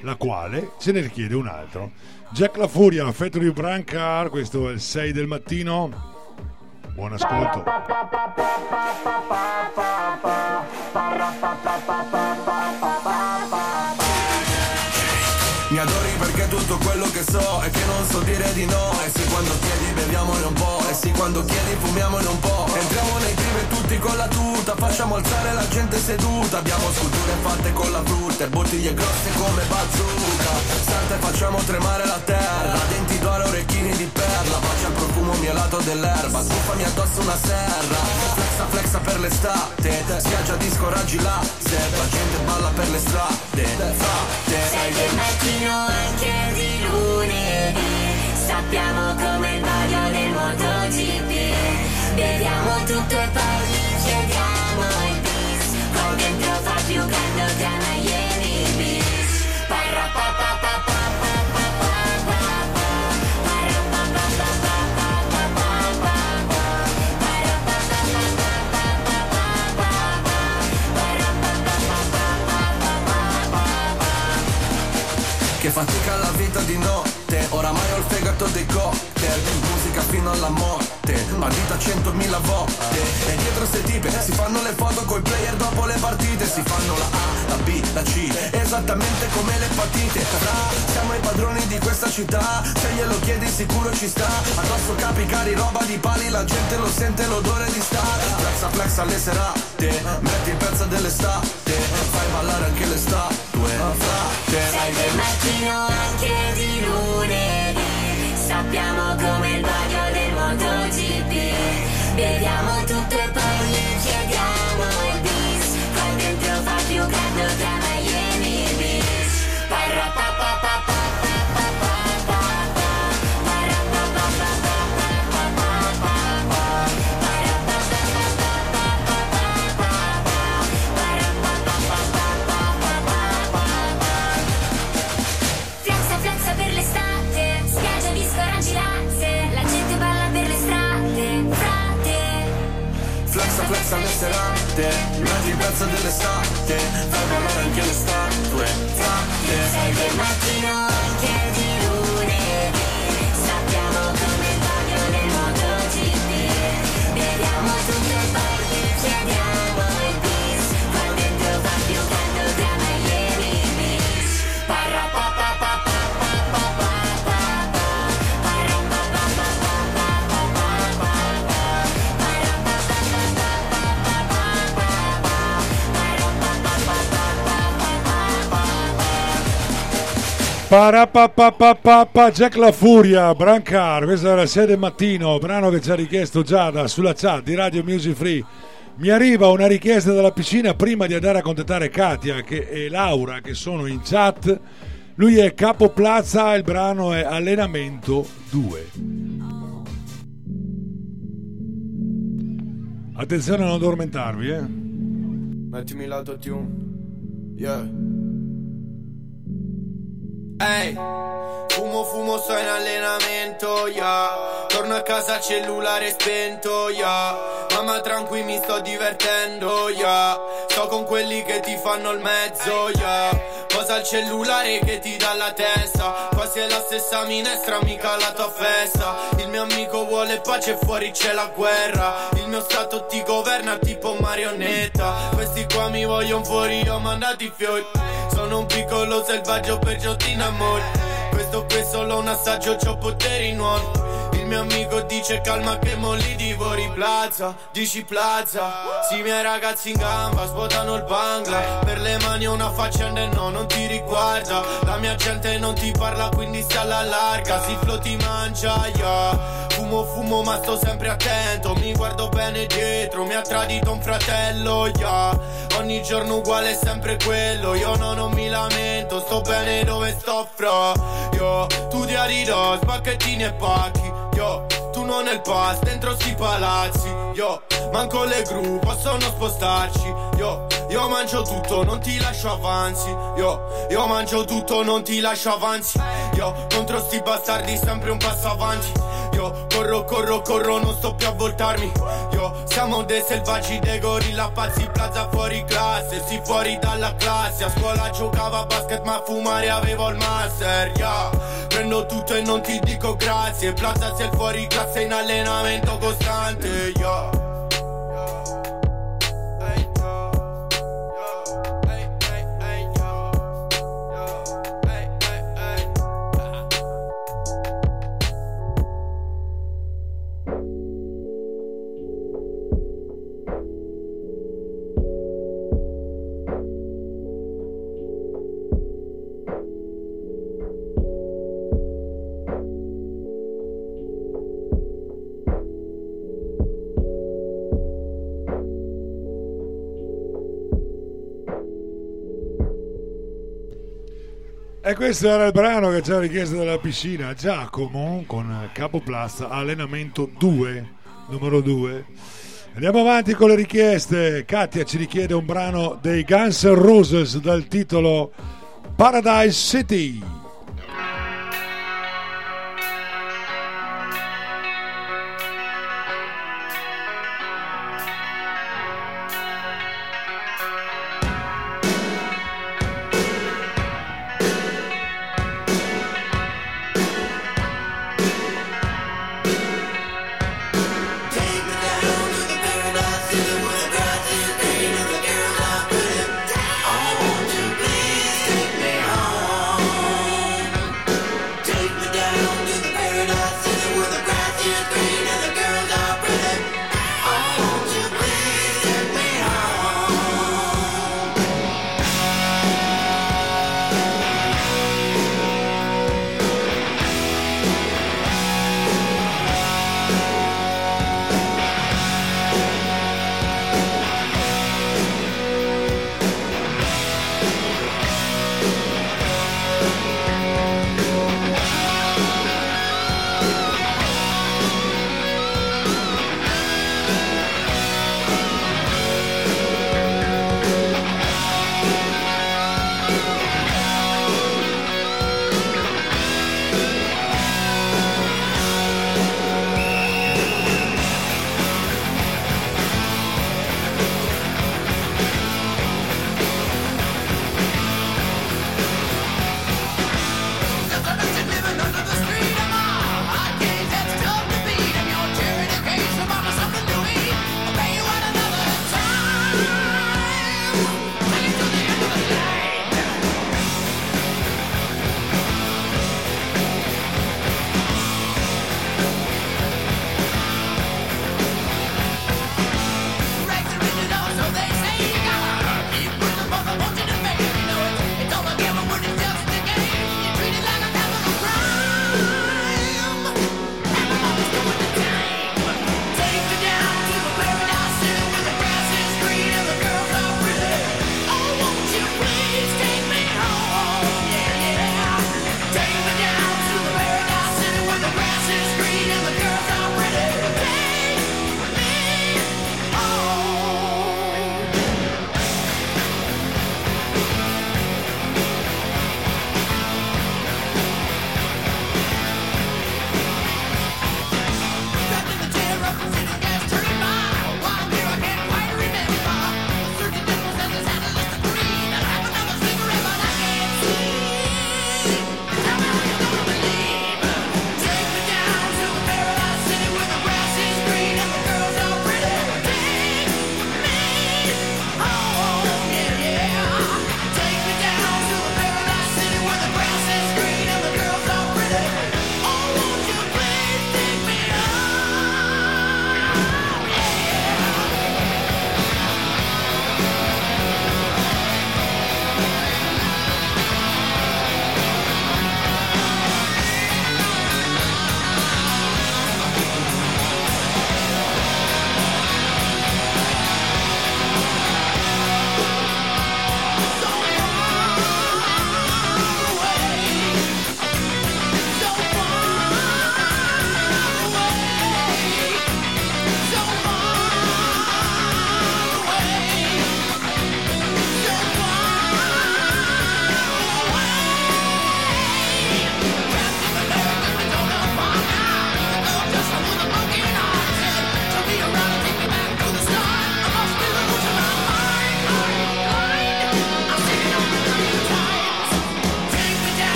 S3: la quale se ne richiede un altro. Jack La Furia, Factory Brancar questo è il 6 del mattino. Buon ascolto
S20: Adori perché tutto quello che so è che non so dire di no. E sì quando chiedi beviamone un po' E sì quando chiedi fumiamone un po' Entriamo nei prive tutti con la tuta Facciamo alzare la gente seduta. Abbiamo sculture fatte con la frutta E bottiglie grosse come bazooka. Santa e facciamo tremare la terra Denti d'oro, orecchini di perla Bacia il profumo mielato dell'erba Sbuffami addosso una serra. Flexa flexa per l'estate Spiaggia disco raggi Se la gente balla per le strade Frate
S10: Sei del mattino anche di lunedì Sappiamo come il vaglio del MotoGP. Beviamo tutto e poi chiediamo il bis. Qua dentro fa più caldo che a
S20: fatica la vita di notte. Oramai ho il fegato dei cocktail Musica fino alla morte. Bandita centomila volte. E dietro ste tipe Si fanno le foto coi player dopo le partite. Si fanno la A, la B, la C Esattamente come le partite Fra, siamo i padroni di questa città. Se glielo chiedi sicuro ci sta. Addosso capi cari, roba di pali La gente lo sente l'odore di star Flexa flexa alle serate Metti il pezzo dell'estate Fai ballare anche le statue. Frate
S10: Sei del mattino anche di lunedì Sappiamo come il vaglio del MotoGP. Beviamo tutto e poi
S21: serate Metti il pezzo dell'estate. Fai ballare anche le statue Fatte.
S10: Sei del mattino che
S3: Parapapapapapa Jack La Furia, Brancar, questa era 6 del mattino, brano che ci ha richiesto Giada sulla chat di Radio Music Free. Mi arriva una richiesta dalla piscina prima di andare a contattare Katia che- e Laura che sono in chat. Lui è Capo Plaza, il brano è Allenamento 2. Attenzione a non addormentarvi, eh.
S21: Mettimi l'autotune Yeah Ehi Fumo fumo sto in allenamento yeah. Torno a casa cellulare spento yeah. Mamma tranqui mi sto divertendo yeah. Sto con quelli che ti fanno il mezzo yeah. Posa il cellulare che ti dà la testa. Quasi è la stessa minestra mica la tua festa. Il mio amico vuole pace fuori c'è la guerra. Il mio stato ti governa tipo marionetta. Questi qua mi vogliono fuori ho mandato i fiori Sono un piccolo selvaggio perciò ti innamori Questo qui è solo un assaggio c'ho poteri nuovi mio amico dice calma che mo li divori Plaza, dici plaza. Sì, i miei ragazzi in gamba svuotano il bangla Per le mani una faccenda e no, non ti riguarda. La mia gente non ti parla quindi sta alla larga. Si flow ti mangia, yeah Fumo, fumo ma sto sempre attento. Mi guardo bene dietro, mi ha tradito un fratello, yeah Ogni giorno uguale è sempre quello. Io no, non mi lamento, sto bene dove sto fra. Yo, tu di Adidas, pacchettini e pacchi Yo, tu non nel pass, dentro sti palazzi. Yo, manco le gru, possono spostarci. Yo, io mangio tutto, non ti lascio avanzi. Yo, io mangio tutto, non ti lascio avanzi. Yo, contro sti bastardi sempre un passo avanti Io corro, corro, corro, non sto più a voltarmi Io siamo dei selvaggi, dei gorilla pazzi Plaza fuori classe, sì fuori dalla classe A scuola giocavo a basket ma a fumare avevo il master yeah. Prendo tutto e non ti dico grazie Plaza sei fuori classe in allenamento costante yeah.
S3: E questo era il brano che ci ha richiesto dalla piscina Giacomo con Capo Plaza Allenamento 2, numero 2. Andiamo avanti con le richieste. Katia ci richiede un brano dei Guns N' Roses dal titolo Paradise City.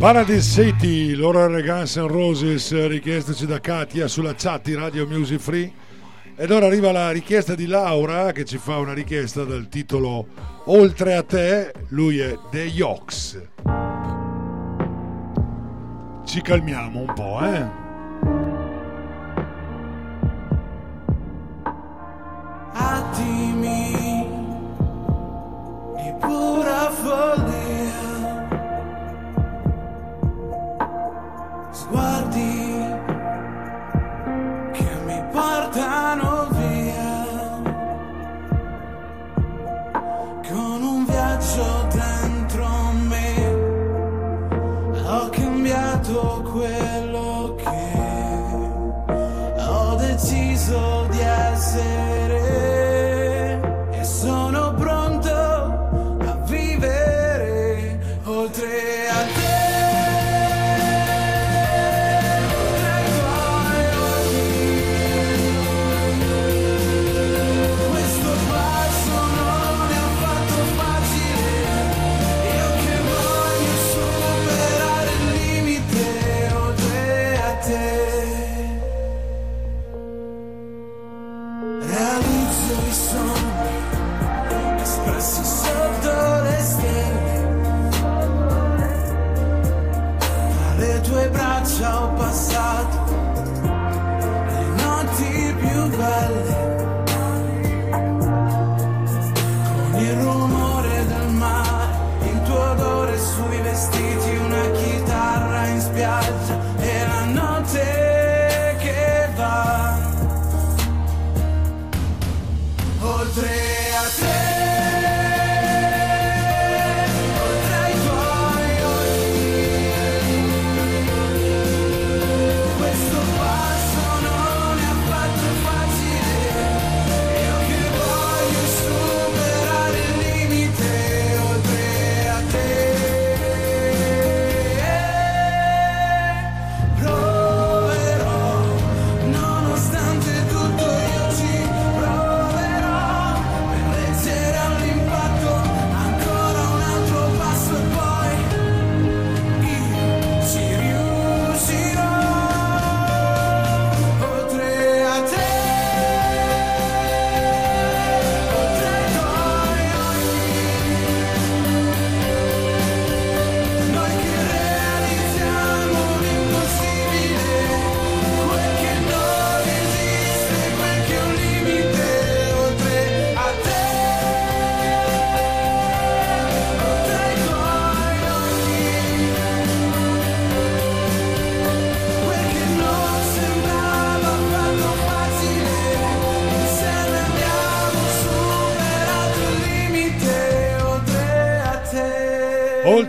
S3: Paradise City, erano Guns N' Roses, richiestoci da Katia sulla chat di Radio Music Free. Ed ora arriva la richiesta di Laura che ci fa una richiesta dal titolo Oltre a te, lui è The Yox. Ci calmiamo un po', eh?
S9: attimi di pura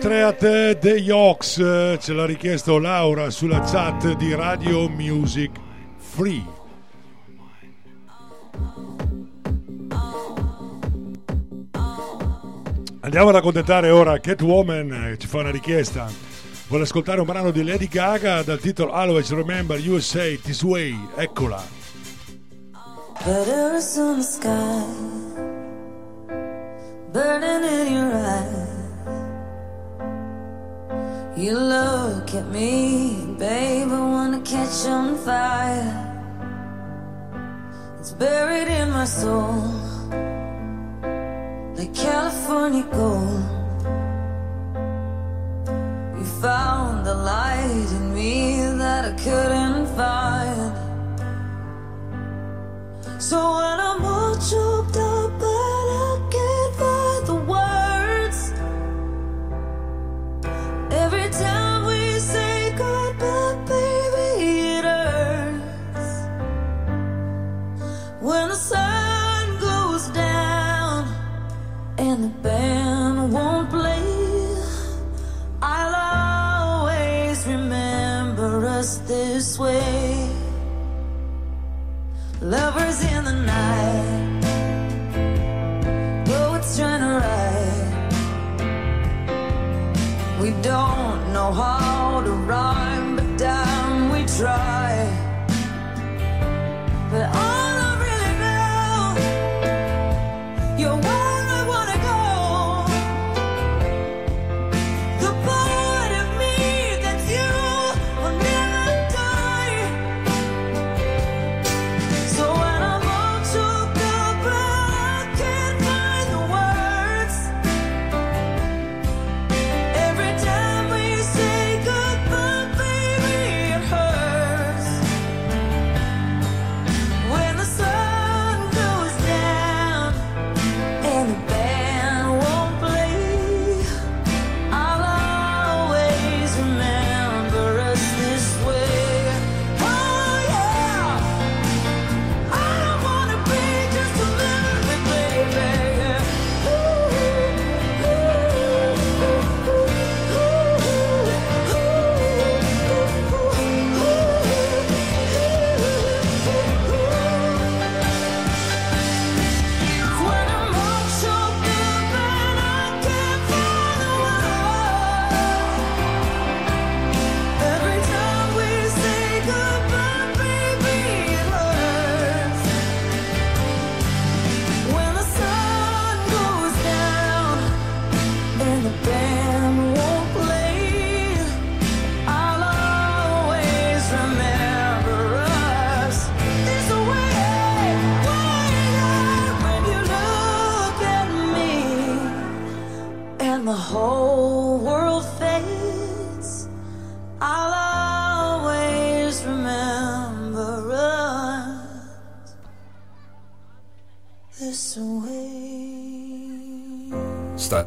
S9: 3 a te
S3: degli Ox, eh, ce l'ha richiesto Laura sulla chat di Radio Music Free. Andiamo a raccontare ora Catwoman, che ci fa una richiesta. Vuole ascoltare un brano di Lady Gaga dal titolo Always Remember USA This Way. Eccola.
S14: Butter is on the sky, burning in your eyes. You look at me, babe, I wanna catch on fire. It's buried in my soul, like California gold. You found the light in me that I couldn't find. So when I'm all choked up Lovers in the night, trying to. We don't know how to rhyme, but damn, we try. But I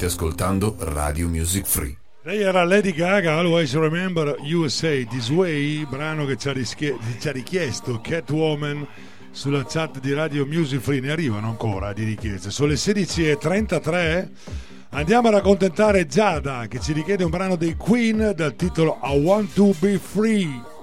S6: State ascoltando Radio Music Free.
S9: Lei era Lady Gaga, Always Remember USA This Way, brano che ci ha, rischie- ci ha richiesto Catwoman sulla chat di Radio Music Free. Ne arrivano ancora di richieste. Sono le 16.33. Andiamo ad accontentare Giada che ci richiede un brano dei Queen dal titolo I Want to Be Free.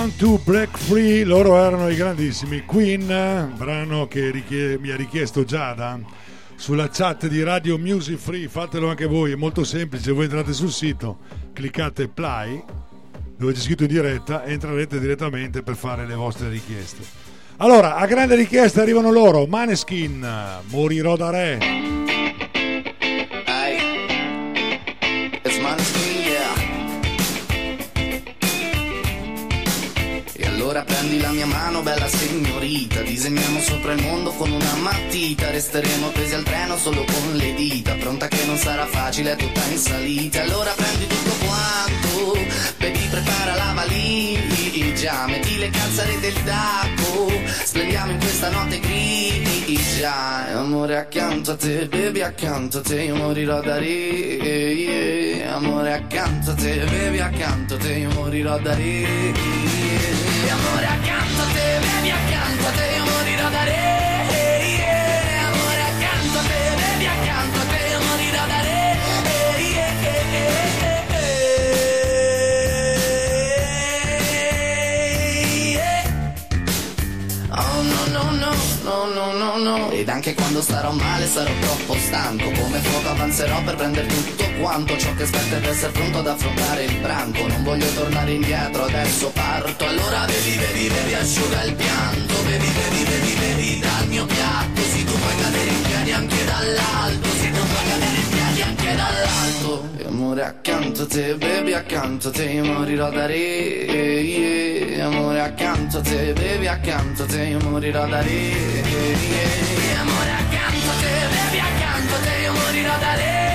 S3: Want to Break Free,
S9: loro erano i grandissimi Queen, brano che richie- mi ha richiesto Giada sulla chat di Radio Music Free, fatelo anche voi, è molto semplice, voi entrate sul sito, cliccate play, dove c'è scritto in diretta e entrerete direttamente per fare le vostre richieste. Allora, a grande richiesta arrivano loro, Maneskin, Morirò da re.
S22: Mano bella signorita. Disegniamo sopra il mondo con una matita. Resteremo appesi al treno solo con le dita. Pronta che non sarà facile, è tutta in salita. Allora prendi tutto quanto Baby prepara la valigia. Metti le calzare del tacco Splendiamo in questa notte grigia Amore accanto a te, baby accanto a te. Io morirò da re Amore accanto a te, baby accanto a te. Io morirò da re a re Amore accanto a te, baby accanto a te Io morirò da re Oh no no no, no no no no. Ed anche quando starò male sarò troppo stanco. Come fuoco avanzerò per prendere tutto quanto Ciò che aspetta ed essere pronto ad affrontare il branco. Non voglio tornare indietro, adesso parto. Allora bevi, bevi, bevi, asciuga il pianto. Bevi, bevi, bevi, bevi dal mio piatto. Se tu puoi cadere in piedi anche dall'alto. Se tu puoi cadere in piedi anche dall'alto. E amore accanto a te, bevi accanto a te Io morirò da re. Yeah. Amore accanto a te, bevi accanto a te Io morirò da re. Yeah. Amore accanto a te, bevi accanto a te Io morirò da re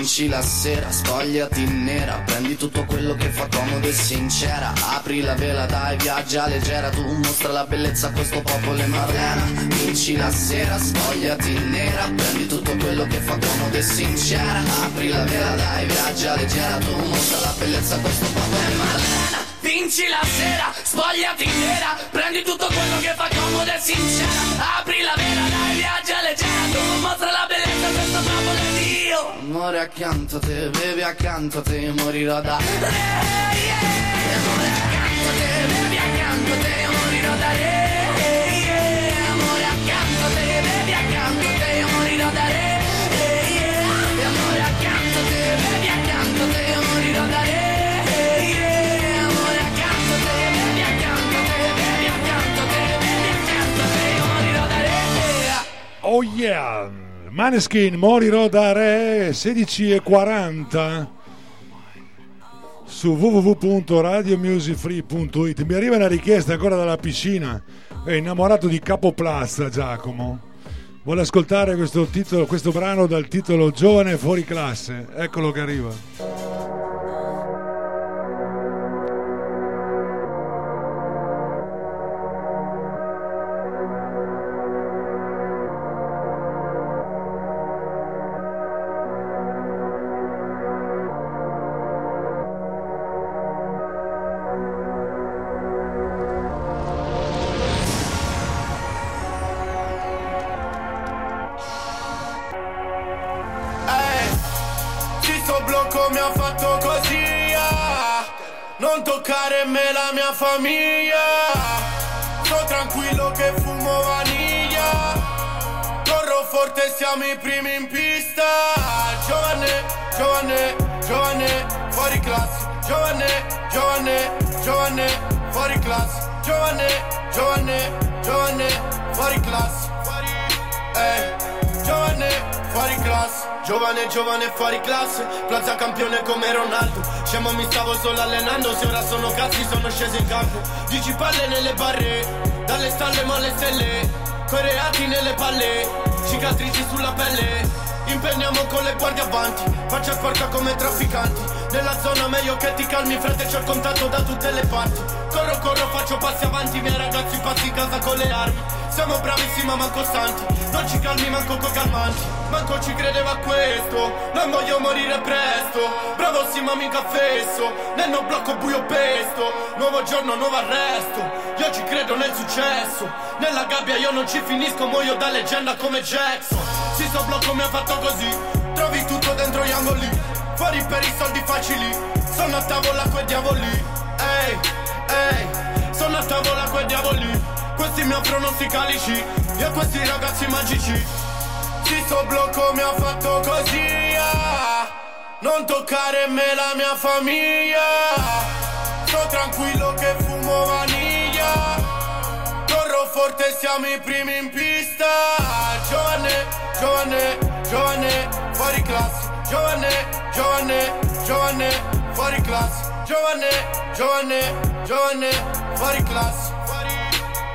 S22: vinci la sera, spogliati nera Prendi tutto quello che fa comodo e sincera. Apri la vela, dai, viaggia leggera Tu mostra la bellezza a questo popolo e Marlena. Vinci la sera, spogliati nera Prendi tutto quello che fa comodo e sincera. Apri la vela, dai, viaggia leggera Tu mostra la bellezza a questo popolo e Marlena Vinci la sera, spogliati nera Prendi tutto quello che fa comodo e sincera Apri la vela, dai, viaggia leggera Tu mostra la bellezza a questo popolo ed io Amore accanto a te, bevi accanto a te morirò da re yeah. Amore accanto a te, bevi accanto a te morirò da re
S3: Oh yeah! Maneskin, morirò da re 16.40 su www.radiomusicfree.it mi arriva una richiesta ancora dalla piscina. È innamorato di Capoplaza Giacomo. Vuole ascoltare questo, titolo, questo brano dal titolo Giovane fuori classe. Eccolo che arriva
S21: la mia famiglia. Sto tranquillo che fumo vaniglia. Corro forte, siamo i primi in pista. Giovane, giovane, giovane, fuori classe. Giovane, giovane, giovane, fuori classe. Giovane, giovane, giovane, fuori classe. Eh, giovane, fuori classe Giovane, giovane, fuori classe Plaza campione come Ronaldo. Scemo mi stavo solo allenando Se ora sono cazzi sono sceso in campo. Dici palle nelle barre Dalle stalle ma alle stelle. Coi reati nelle palle Cicatrici sulla pelle Impenniamo con le guardie avanti Faccia sporca come trafficanti. Nella zona meglio che ti calmi Frate c'ho il contatto da tutte le parti. Corro, corro, faccio passi avanti miei ragazzi passi in casa con le armi. Siamo bravissimi ma costanti. Non ci calmi manco con calmanti. Manco ci credeva questo Non voglio morire presto. Bravo sì ma mica fesso. Nel no blocco buio pesto. Nuovo giorno, nuovo arresto. Io ci credo nel successo. Nella gabbia io non ci finisco Muoio da leggenda come Jackson Sì sto blocco mi ha fatto così. Trovi tutto dentro gli angoli. Fuori per i soldi facili. Sono a tavola quei diavoli. Ehi, ehi. Sono a tavola quei diavoli. Questi mi offrono sti calici. E questi ragazzi magici. Sì, sto blocco mi ha fatto così ah. Non toccare me la mia famiglia. Sto tranquillo che fumo vaniglia. Corro forte siamo i primi in pista. Giovane, giovane, giovane, fuori classe, giovane, giovane, giovane, fuori classe, giovane, giovane, giovane, fuori classe,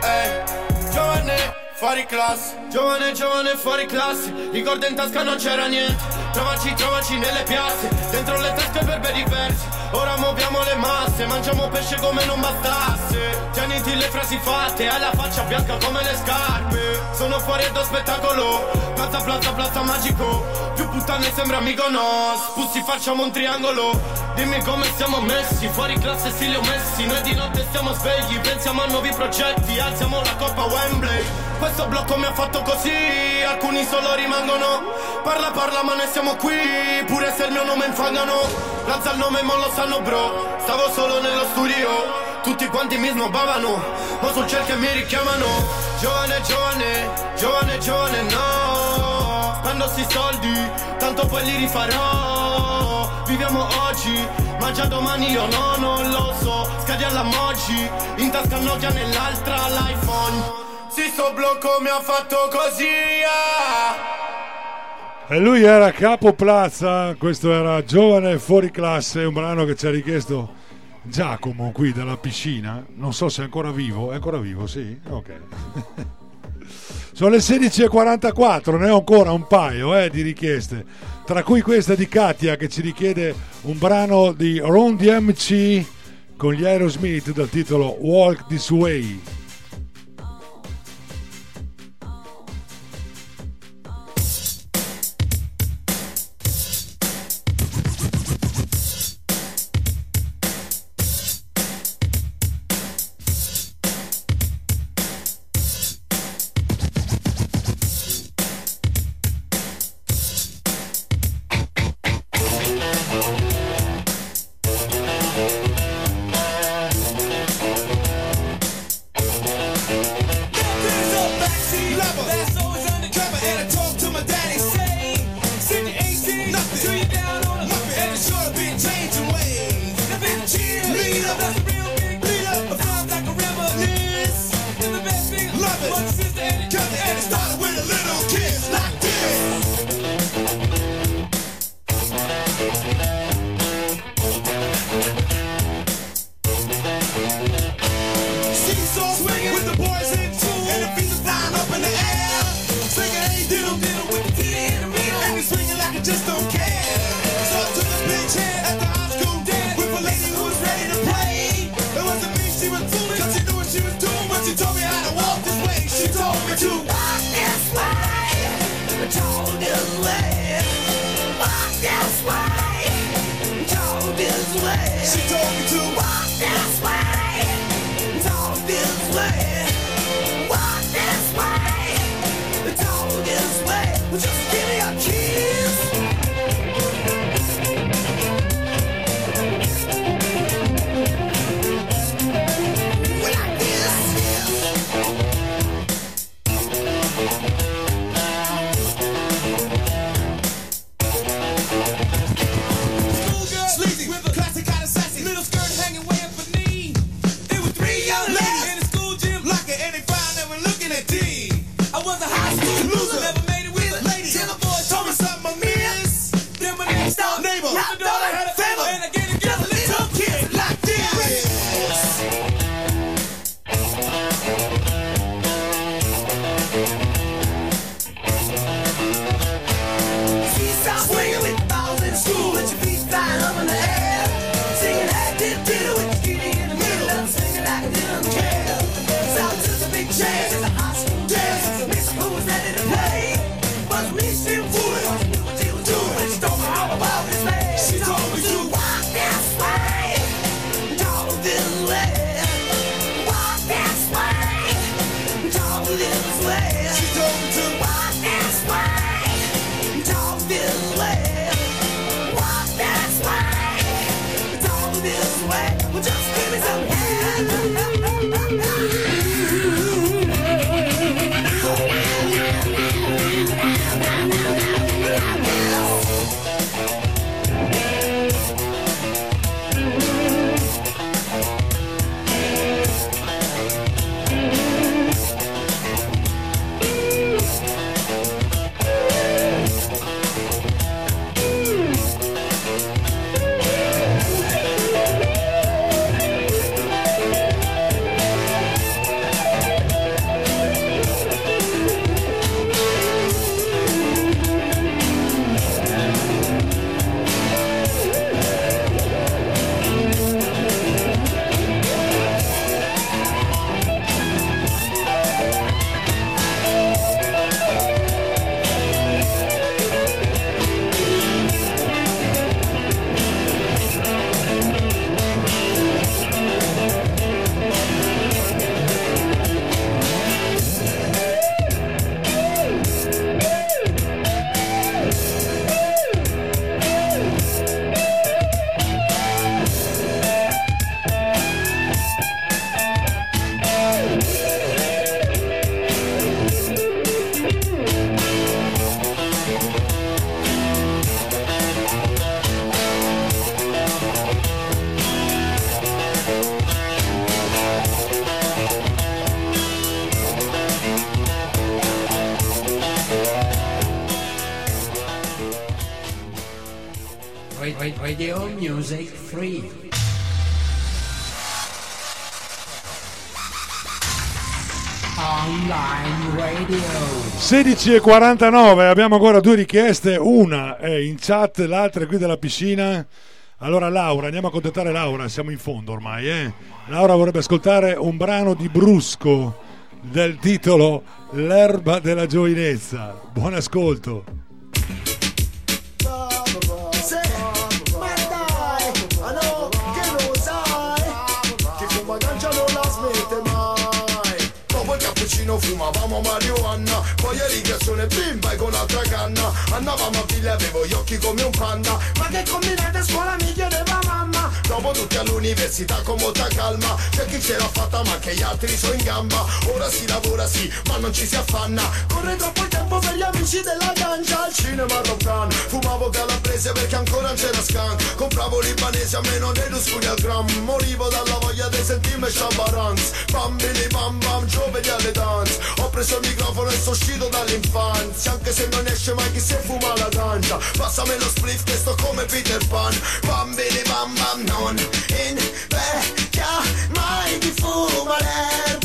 S21: eh, giovane, fuori classe, giovane, giovane, fuori classe, ricordo in tasca non c'era niente, trovaci, trovaci nelle piazze, dentro le tasche per bei diversi, ora muoviamo le masse, mangiamo pesce come non bastasse, tieniti le frasi fatte, hai la faccia bianca come le scarpe, sono fuori e do spettacolo, plaza, plaza, plaza magico, più puttane sembra amico no, spussi facciamo un triangolo, dimmi come siamo messi, fuori classe ho messi, noi di notte stiamo svegli, pensiamo a nuovi progetti, alziamo la coppa Wembley, questo blocco mi ha fatto così, alcuni solo rimangono, parla parla ma noi siamo qui, pure se il mio nome infangano, lanza il nome ma lo sanno bro, stavo solo nello studio, tutti quanti mi snobbavano, ma sul cerchio mi richiamano, giovane, giovane, giovane, giovane, no, spendo sti soldi, tanto poi li rifarò, viviamo oggi, ma già domani io no, non lo so, scadi alla Moji, in tasca Nokia nell'altra l'iPhone, sì sto blocco mi ha fatto così, ah.
S23: E lui era Capo Plaza, questo era Giovane Fuori Classe, un brano che ci ha richiesto Giacomo qui dalla piscina. Non so se è ancora vivo, è ancora vivo, sì? Ok. Sono le 16.44, ne ho ancora un paio eh, di richieste, tra cui questa di Katia che ci richiede un brano di Ron DMC con gli Aerosmith dal titolo Walk This Way.
S3: 16.49, abbiamo ancora due richieste, una è in chat, l'altra è qui dalla piscina. Allora Laura, andiamo a contattare Laura, siamo in fondo ormai. Eh? Laura vorrebbe ascoltare un brano di Brusco del titolo L'erba della giovinezza. Buon ascolto.
S19: Fumavamo Poi irrigazione bimba e con altra canna. Andavamo a figlia avevo gli occhi come un panda
S24: Ma che combinate a scuola mi chiedeva mamma.
S19: Dopo tutti all'università con molta calma. C'è chi ce l'ha fatta ma anche gli altri sono in gamba. Ora si lavora sì ma non ci si affanna.
S24: Corre troppo il gli amici della ganja
S19: Al cinema Rogan Fumavo calabrese perché ancora non c'era scan Compravo libanese a meno dei due scuri al gram. Morivo dalla voglia di sentirmi sciabaranz Bambini bam bam giovani alle dance. Ho preso il microfono e sono uscito dall'infanzia. Anche se non esce mai chi se fuma la ganja Passami lo spliff che sto come Peter Pan. Bambini bam bam non invecchia mai chi fuma l'erba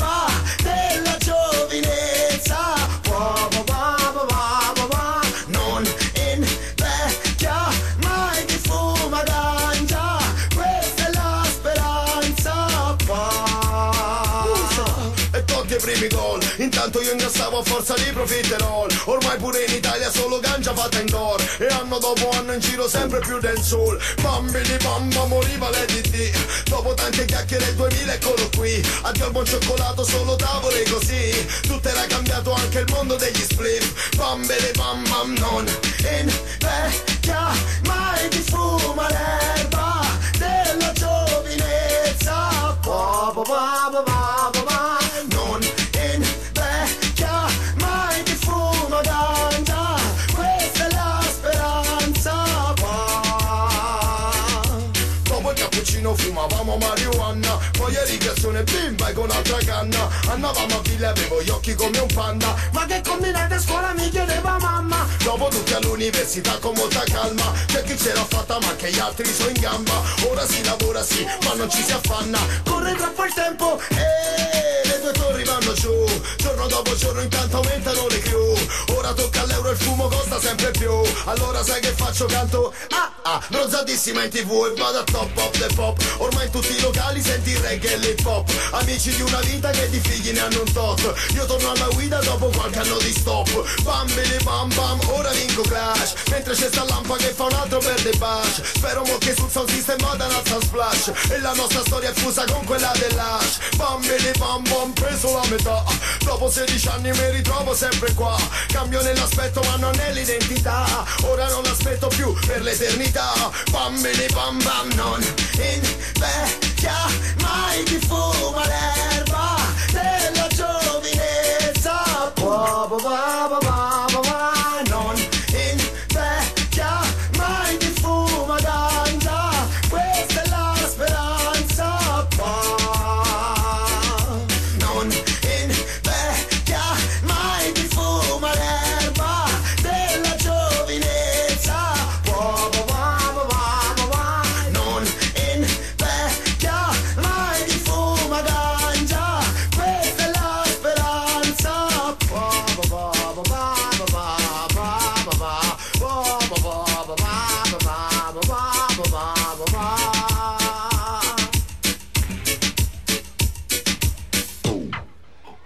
S19: a forza di profiterol Ormai pure in Italia solo ganja fatta indoor E anno dopo anno in giro sempre più del soul Bambini bamba moriva l'EDT Dopo tante chiacchiere il 2000 eccolo qui. Addio al buon cioccolato solo tavole così. Tutto era cambiato anche il mondo degli spliff Bambini bam bam non invecchia mai chi fuma l'erba della giovinezza. Ba, ba, ba, irrigazione bimba e con altra canna. Andavamo a villa avevo gli occhi come un panda.
S24: Ma che combinate a scuola mi chiedeva mamma.
S19: Dopo tutti all'università con molta calma. C'è chi ce l'ha fatta ma anche gli altri sono in gamba. Ora si lavora sì ma non ci si affanna.
S24: Corre troppo il tempo
S19: e le due torri vanno giù. Giorno dopo giorno intanto aumentano le crew. Ora tocca all'euro il fumo costa sempre più. Allora sai che faccio? Canto Ah ah Bronzatissima in tv e vado a top of the pop. Ormai in tutti i locali senti reggae e l'hip hop Amici di una vita che di figli ne hanno un tot. Io torno alla guida dopo qualche anno di stop. Bambini bam bam ora vinco crash Mentre c'è sta lampa che fa un altro perde bash. Spero mo che sul sound system vada un alza splash. E la nostra storia è fusa con quella dell'ash Bambini bam bam preso la metà. Dopo 16 anni mi ritrovo sempre qua. Cambio nell'aspetto ma non nell'identità Ora non aspetto più per l'eternità. Bambini bam bam non invecchia mai chi fuma Malerba della giovinezza.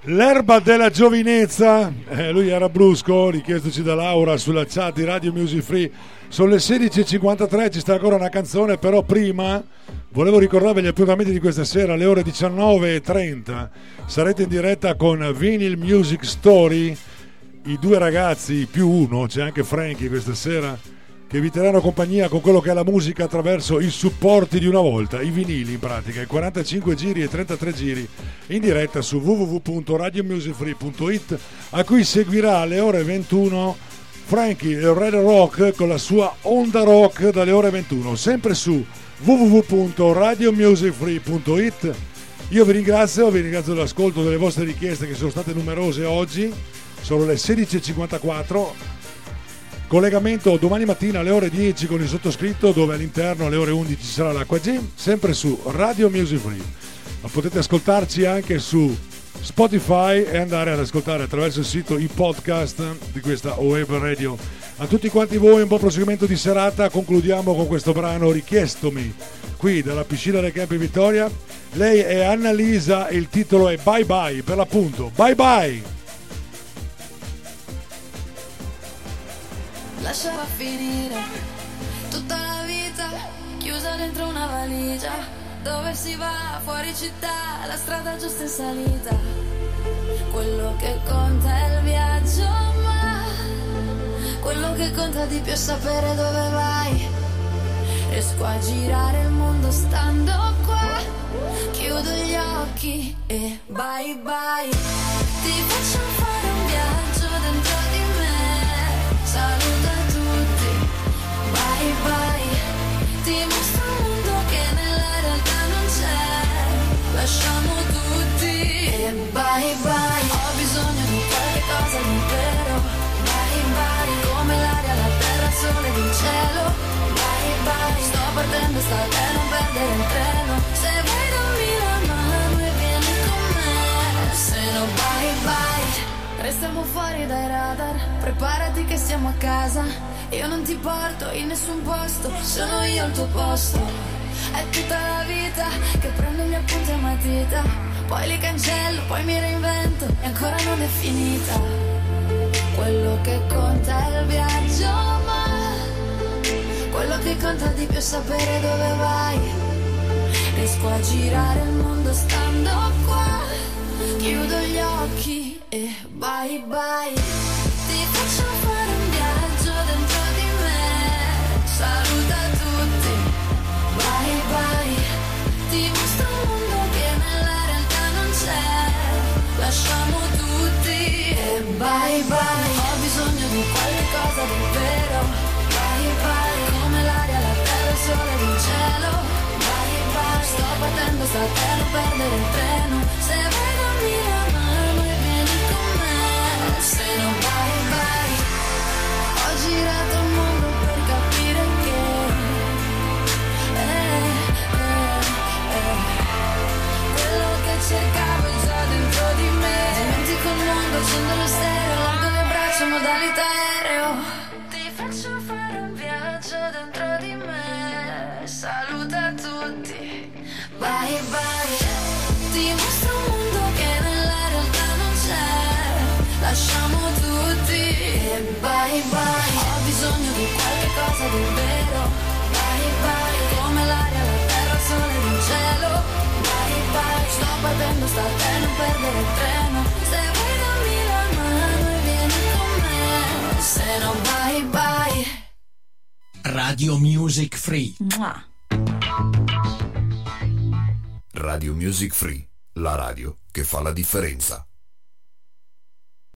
S19: L'erba della giovinezza,
S3: eh, lui era brusco, richiestoci da Laura sulla chat di Radio Music Free. Sono le 16.53, ci sta ancora una canzone, però prima volevo ricordarvi gli appuntamenti di questa sera alle ore 19.30. Sarete in diretta con Vinyl Music Story, i due ragazzi più uno, c'è anche Frankie questa sera, che vi terranno compagnia con quello che è la musica attraverso i supporti di una volta, i vinili in pratica, i 45 giri e 33 giri in diretta su www.radiomusicfree.it a cui seguirà alle ore 21 Frankie il Red Rock con la sua Onda Rock dalle ore 21, sempre su www.radiomusicfree.it. Io vi ringrazio, vi ringrazio dell'ascolto delle vostre richieste che sono state numerose oggi, sono le 16.54 Collegamento domani mattina alle ore 10 con il sottoscritto, dove all'interno alle ore 11 ci sarà l'Acqua Gym, sempre su Radio Music Free. Ma potete ascoltarci anche su Spotify e andare ad ascoltare attraverso il sito i podcast di questa web radio. A tutti quanti voi un buon proseguimento di serata, concludiamo con questo brano richiestomi qui dalla piscina del Campi Vittoria. Lei è Annalisa e il titolo è Bye Bye, per l'appunto. Bye bye!
S14: Lasciala finire tutta la vita chiusa dentro una valigia. Dove si va fuori città, la strada giusta in salita. Quello che conta è il viaggio, ma quello che conta di più è sapere dove vai. Riesco a girare il mondo stando qua. Chiudo gli occhi e bye bye. Ti faccio fare un viaggio dentro di me. Saluta tutti, bye bye. Ti mostro un mondo che nella realtà non c'è. Lasciamo tutti e bye bye. Ho bisogno di qualche cosa di vero. Bye bye. Come l'aria, la terra, il sole ed il cielo. Bye bye. Sto partendo, sta te non perdere il treno. Se vuoi dammi la mano e vieni con me. Se no bye bye. Restiamo fuori dai radar, preparati che siamo a casa. Io non ti porto in nessun posto, sono io al tuo posto. È tutta la vita che prendo i miei appunti a matita. Poi li cancello, poi mi reinvento e ancora non è finita. Quello che conta è il viaggio, ma quello che conta di più è sapere dove vai. Riesco a girare il mondo stando qua. Chiudo gli occhi e bye bye. Ti faccio fare un viaggio dentro di me. Saluta tutti, bye bye. Ti mostro un mondo che nella realtà non c'è. Lasciamo tutti e bye bye. Ho bisogno di qualche cosa di vero. Bye bye. Come l'aria, la terra, il sole ed il cielo. Bye bye. Sto partendo, sta non perdere il treno. Se vuoi Ti mostro un mondo che nella realtà non c'è. Lasciamo tutti bye bye. Ho bisogno di qualche cosa di vero. Bye bye. Come l'aria, la terra, il sole ed il cielo. Bye bye. Sto partendo, sta non perdere il treno. Se vuoi dammi la mano e vieni con me. Se no bye bye.
S1: Radio Music Free.
S6: Radio Music Free, la radio che fa la differenza.